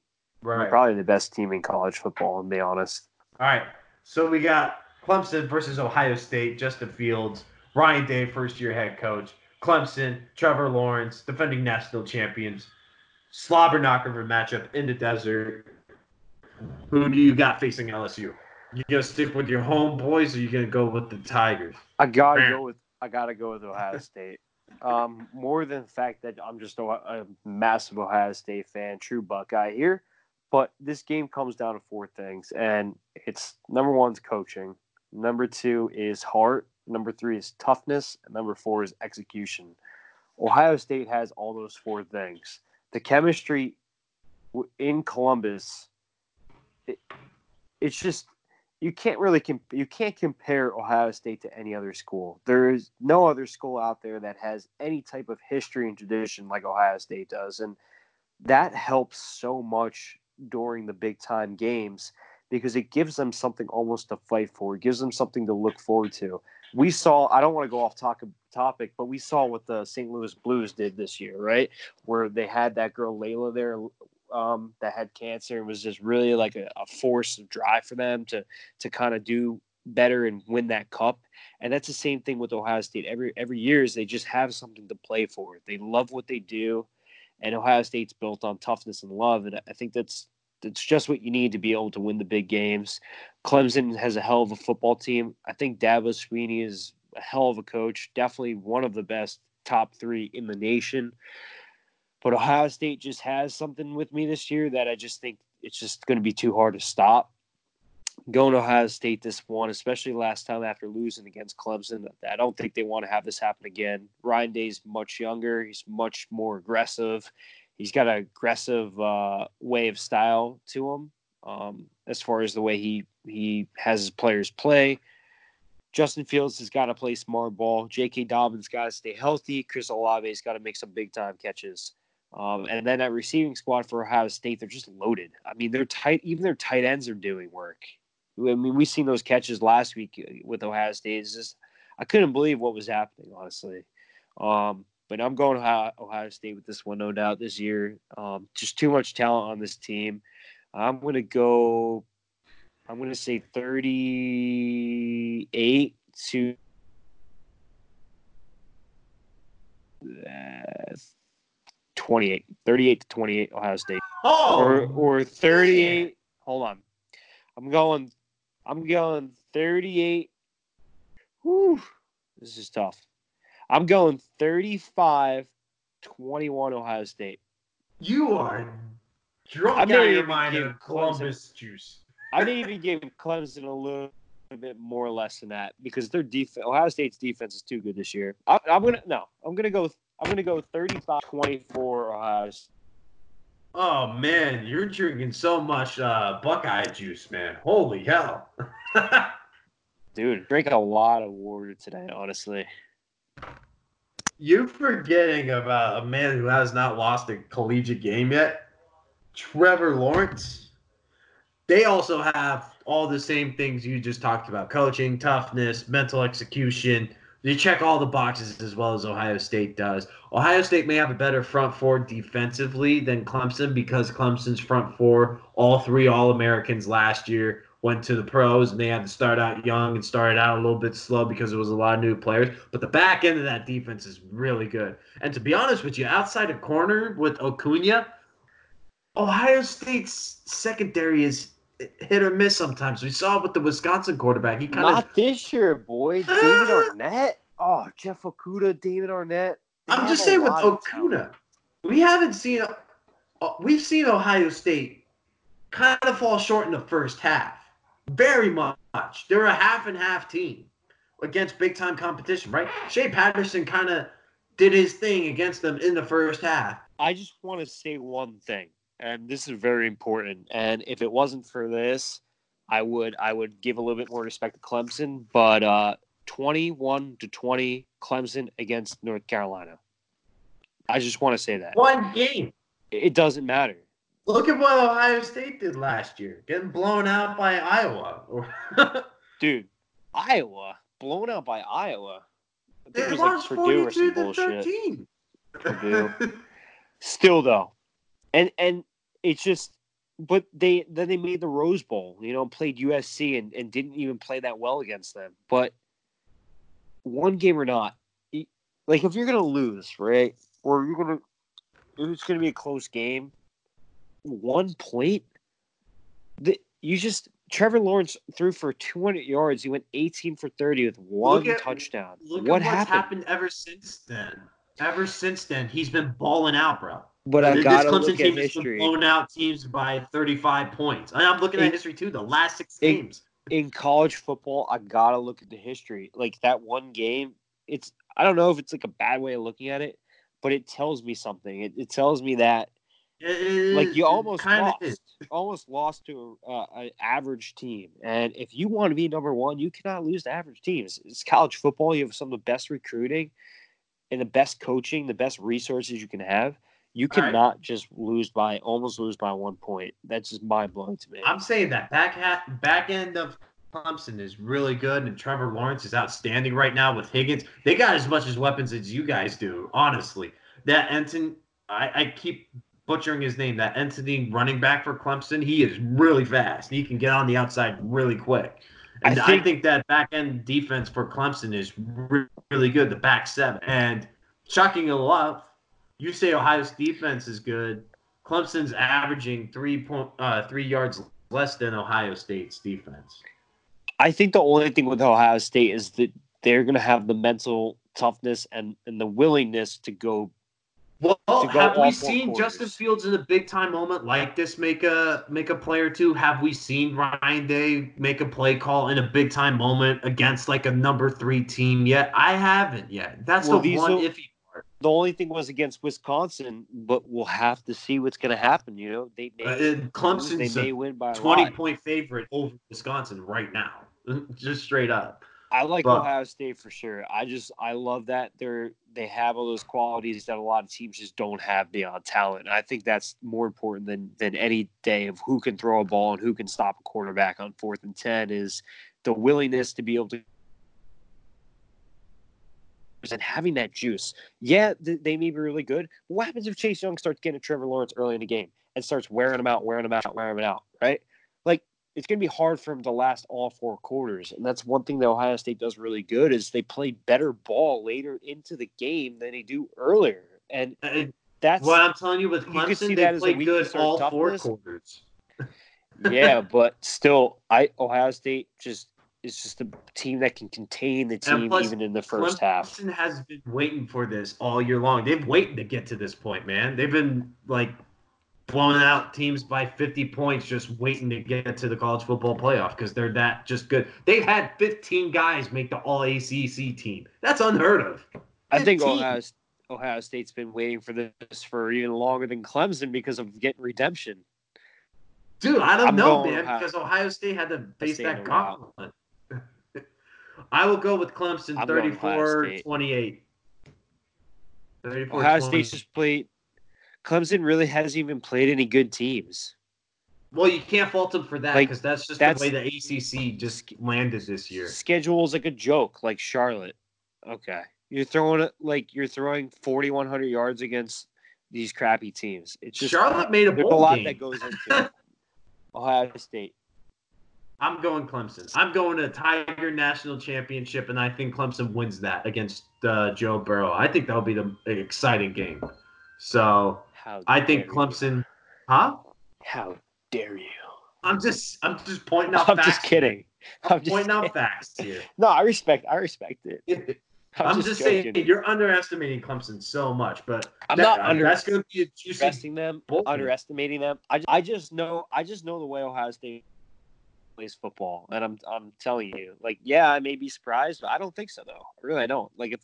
Right. Probably the best team in college football, to be honest. All right. So we got Clemson versus Ohio State, Justin Fields, Ryan Day, first year head coach. Clemson, Trevor Lawrence, defending national champions. Slobber knocker of a matchup in the desert. Who do you got facing LSU? You gonna stick with your homeboys, or you gonna go with the Tigers? I gotta go with I gotta go with Ohio State. Um, more than the fact that I'm just a, a massive Ohio State fan, true Buckeye here. But this game comes down to four things, and it's number one's coaching, number two is heart, Number three is toughness. And number four is execution. Ohio State has all those four things. The chemistry in Columbus, it, it's just you can't really comp- you can't compare Ohio State to any other school. There is no other school out there that has any type of history and tradition like Ohio State does, and that helps so much during the big time games because it gives them something almost to fight for. It gives them something to look forward to. We saw i don't want to go off talk, topic but we saw what the st louis blues did this year right? Where they had that girl layla there um, that had cancer and was just really like a, a force of drive for them to to kind of do better and win that cup. And that's the same thing with ohio state. Every every year is they just have something to play for. They love what they do and ohio state's built on toughness and love and i think that's it's just what you need to be able to win the big games. Clemson has a hell of a football team. I think Dabo Swinney is a hell of a coach. Definitely one of the best top three in the nation. But Ohio State just has something with me this year that I just think it's just going to be too hard to stop. Going to Ohio State this one, especially last time after losing against Clemson, I don't think they want to have this happen again. Ryan Day's much younger. He's much more aggressive he's got an aggressive uh, way of style to him um, as far as the way he he has his players play. Justin Fields has got to play smart ball. J.K. Dobbins got to stay healthy. Chris Olave's got to make some big time catches. Um, and then that receiving squad for Ohio State, they're just loaded. I mean, they're tight. Even their tight ends are doing work. I mean, we seen those catches last week uh, with Ohio State. It's just I couldn't believe what was happening, honestly. Um, but I'm going Ohio, Ohio State with this one, no doubt, this year. Um, just too much talent on this team. I'm going to go. I'm going to say 38 to uh, 28. 38 to 28, Ohio State. Oh, or or 38. Hold on. I'm going. I'm going 38. Whew, this is tough. I'm going 35 21 Ohio State. you are drunk I out of your mind Columbus juice. I may even give Clemson a little bit more or less than that because their defense, Ohio State's defense is too good this year. I, I'm gonna no, I'm gonna go. I'm gonna go 35-24 Ohio. State. Oh man, you're drinking so much uh, Buckeye juice, man. Holy hell. Dude, drink a lot of water today, honestly. You're forgetting about a man who has not lost a collegiate game yet, Trevor Lawrence. They also have all the same things you just talked about coaching, toughness, mental execution. They check all the boxes as well as Ohio State does. Ohio State may have a better front four defensively than Clemson because Clemson's front four, all three All Americans last year, went to the pros and they had to start out young and started out a little bit slow because it was a lot of new players. But the back end of that defense is really good. And to be honest with you, outside of corner with Okudah, Ohio State's secondary is hit or miss sometimes. We saw it with the Wisconsin quarterback. He kind of Not this year, boy. David Arnette. Oh, Jeff Okudah, David Arnette. They I'm just saying with lot of talent. Okudah, we haven't seen uh, we've seen Ohio State kind of fall short in the first half. Very much. They're a half and half team against big time competition, right? Shea Patterson kind of did his thing against them in the first half. I just want to say one thing, and this is very important. And if it wasn't for this, I would I would give a little bit more respect to Clemson. But uh, twenty-one to twenty, Clemson against North Carolina. I just want to say that One game. it doesn't matter. Look at what Ohio State did last year, getting blown out by Iowa. Dude, Iowa blown out by Iowa. They like lost or some 42 to bullshit. 13. Purdue. Still though, and and it's just, but they then they made the Rose Bowl, you know, and played USC and and didn't even play that well against them. But one game or not, like if you're gonna lose, right, or you're gonna, it's gonna be a close game, one point, the, you just. Trevor Lawrence threw for 200 yards. He went 18 for 30 with one Look at- touchdown. Look what happened? happened ever since then. Ever since then, he's been balling out, bro. But I this gotta Clemson look at team has been history. blown out teams by 35 points. And I'm looking at history too. The last six in- games. in college football, I gotta look at the history. Like that one game, it's I don't know if it's like a bad way of looking at it, but it tells me something. It, it tells me that It- like you almost lost, is. almost lost to uh, an average team. And if you want to be number one, you cannot lose to average teams. It's college football. You have some of the best recruiting and the best coaching, the best resources you can have. You All right. cannot just lose by almost lose by one point. That's just mind blowing to me. I'm saying that back hat, back end of Clemson is really good, and Trevor Lawrence is outstanding right now with Higgins. They got as much as weapons as you guys do, honestly. That Enton, I, I keep butchering his name. That entity running back for Clemson, he is really fast. He can get on the outside really quick. And I I think- think, that back end defense for Clemson is really good. The back seven, and shocking enough, you say Ohio's defense is good. Clemson's averaging three point uh, three yards less than Ohio State's defense. I think the only thing with Ohio State is that they're going to have the mental toughness and, and the willingness to go. Well, have we seen quarters. Justin Fields in a big time moment like this make a make a play or two? Have we seen Ryan Day make a play call in a big time moment against like a number three team yet? I haven't yet. That's Well, the one iffy part. The only thing was against Wisconsin, but we'll have to see what's going to happen. You know, they may Uh, they may win by twenty lot. point favorite over Wisconsin right now, just straight up. I like but- Ohio State for sure. I just I love that they're they have all those qualities that a lot of teams just don't have beyond talent. And I think that's more important than than any day of who can throw a ball and who can stop a quarterback on fourth and ten is the willingness to be able to and having that juice. Yeah, th- they may be really good. But what happens if Chase Young starts getting a Trevor Lawrence early in the game? and starts wearing them out, wearing them out, wearing them out, right? It's going to be hard for him to last all four quarters, and that's one thing that Ohio State does really good is they play better ball later into the game than they do earlier, and Uh, that's what I'm telling you with you Clemson, that they played good all four quarters. yeah, but still, I Ohio State just is just a team that can contain the team plus, even in the first half. Clemson has been waiting for this all year long. They've waited to get to this point, man. They've been like blowing out teams by 50 points, just waiting to get to the college football playoff because they're that just good. They've had 15 guys make the All ACC team. That's unheard of. I think Ohio, Ohio State's been waiting for this for even longer than Clemson because of getting redemption. Dude, I don't I'm know, man, Ohio- because Ohio State had to face State that in gauntlet. I will go with Clemson I'm going Ohio 34 State. 28. 34 Ohio 20. State's just played. Clemson really hasn't even played any good teams. Well, you can't fault them for that Like, because that's just that's- the way the ACC just landed this year. Schedule's like a joke, like Charlotte. Okay, you're throwing it like you're throwing 4,100 yards against these crappy teams. It's just Charlotte made a there's a bowl lot game. that goes into. Ohio State. I'm going Clemson. I'm going to Tiger National Championship, and I think Clemson wins that against uh, Joe Burrow. I think that'll be the exciting game. So How I think dare you. Clemson. Huh? How dare you? I'm just I'm just pointing out I'm facts. just kidding. I'm I'm just pointing out kidding. facts here. No, I respect. I respect it. I'm, I'm, just, just, saying you're underestimating Clemson so much, but I'm that- not uh, under- That's going to be a juicy. underestimating them, bowl underestimating them. I, ju- I just know I just know the way Ohio State plays football, and I'm I'm telling you, like, yeah, I may be surprised, but I don't think so though. Really, I don't. Like, if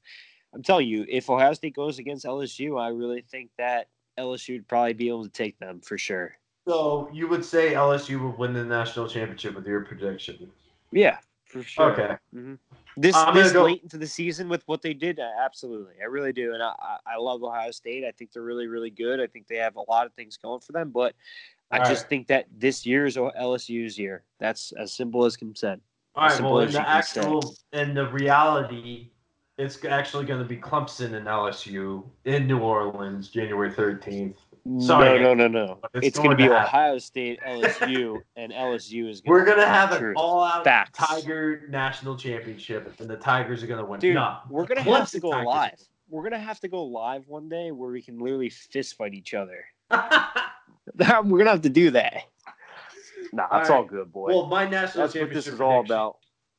I'm telling you, if Ohio State goes against LSU, I really think that LSU would probably be able to take them for sure. So you would say LSU would win the national championship with your prediction? Yeah, for sure. Okay. This I'm this go- late into the season with what they did, uh, absolutely, I really do, and I, I love Ohio State. I think they're really really good. I think they have a lot of things going for them, but I All just right. think that this year is LSU's year. That's as simple as can said. All right. Well, in the can say. actual, in the reality, it's actually going to be Clemson and LSU in New Orleans, January 13th. Sorry. no, no, no, no. It's It's, going to be to. Ohio State, LSU, and LSU is. Gonna We're gonna have an all-out Facts. Tiger national championship, and the Tigers are gonna win. Dude, no, we're gonna Clemson have to go Tigers. live. We're gonna have to go live one day where we can literally fist fight each other. we're gonna have to do that. Nah, it's All good, boy. well, my national That's what championship this is all about.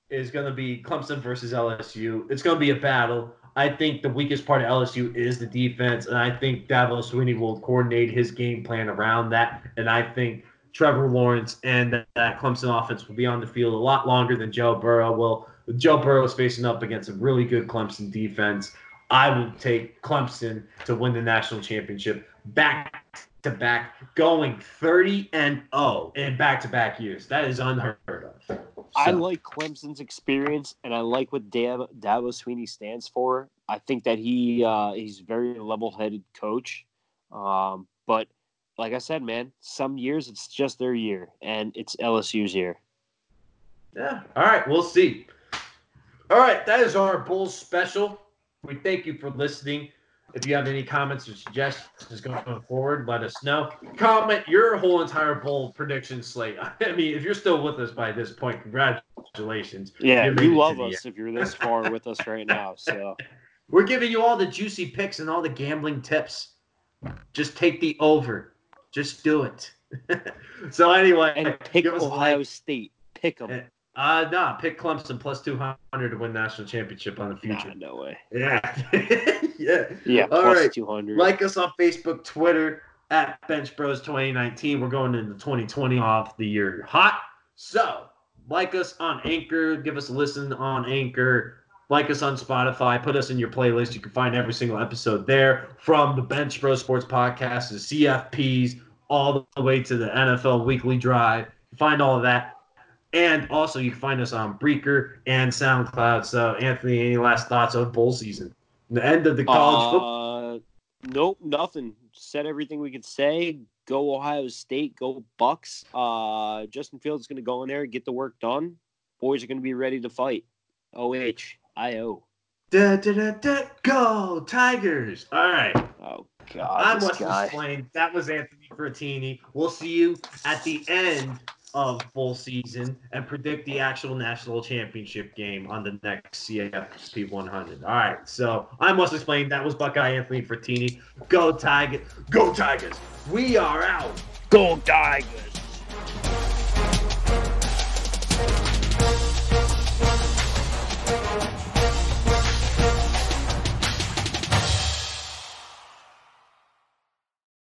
Is gonna be Clemson versus LSU. It's gonna be a battle. I think the weakest part of LSU is the defense, and I think Dabo Swinney will coordinate his game plan around that. And I think Trevor Lawrence and that Clemson offense will be on the field a lot longer than Joe Burrow will. Joe Burrow is facing up against a really good Clemson defense. I will take Clemson to win the national championship back to back, going 30 and 0 in back to back years. That is unheard of. I like Clemson's experience, and I like what Dab- Dabo Swinney stands for. I think that he uh, he's a very level-headed coach. Um, but like I said, man, some years it's just their year, and it's LSU's year. Yeah. All right. We'll see. All right. That is our Bulls special. We thank you for listening. If you have any comments or suggestions going forward, let us know. Comment your whole entire bowl prediction slate. I mean, if you're still with us by this point, congratulations. Yeah, You you love us if you're this far with us right now. So We're giving you all the juicy picks and all the gambling tips. Just take the over. Just do it. so anyway, and pick give us a Ohio like. State. Pick them. Uh, nah, pick Clemson plus 200 to win national championship on the future. no way. Yeah. yeah. Yeah, All right. two hundred. Like us on Facebook, Twitter, at Bench Bros 2019. We're going into 2020 off the year hot. So, like us on Anchor. Give us a listen on Anchor. Like us on Spotify. Put us in your playlist. You can find every single episode there from the Bench Bros Sports Podcast, the CFPs, all the way to the NFL Weekly Drive. Find all of that. And also, you can find us on Breaker and SoundCloud. So, Anthony, any last thoughts on bowl season? The end of the college football. Uh, nope, nothing. Said everything we could say. Go Ohio State. Go Bucks. Uh, Justin Fields is going to go in there and get the work done. Boys are going to be ready to fight. O H I O. Da, da, da, da, go Tigers! All right. Oh God, I'm this Wesley guy. That was Anthony Frattini. We'll see you at the end of full season and predict the actual national championship game on the next CFP 100. All right. So I must explain That was Buckeye Anthony Frattini. Go Tigers. Go Tigers. We are out. Go Tigers!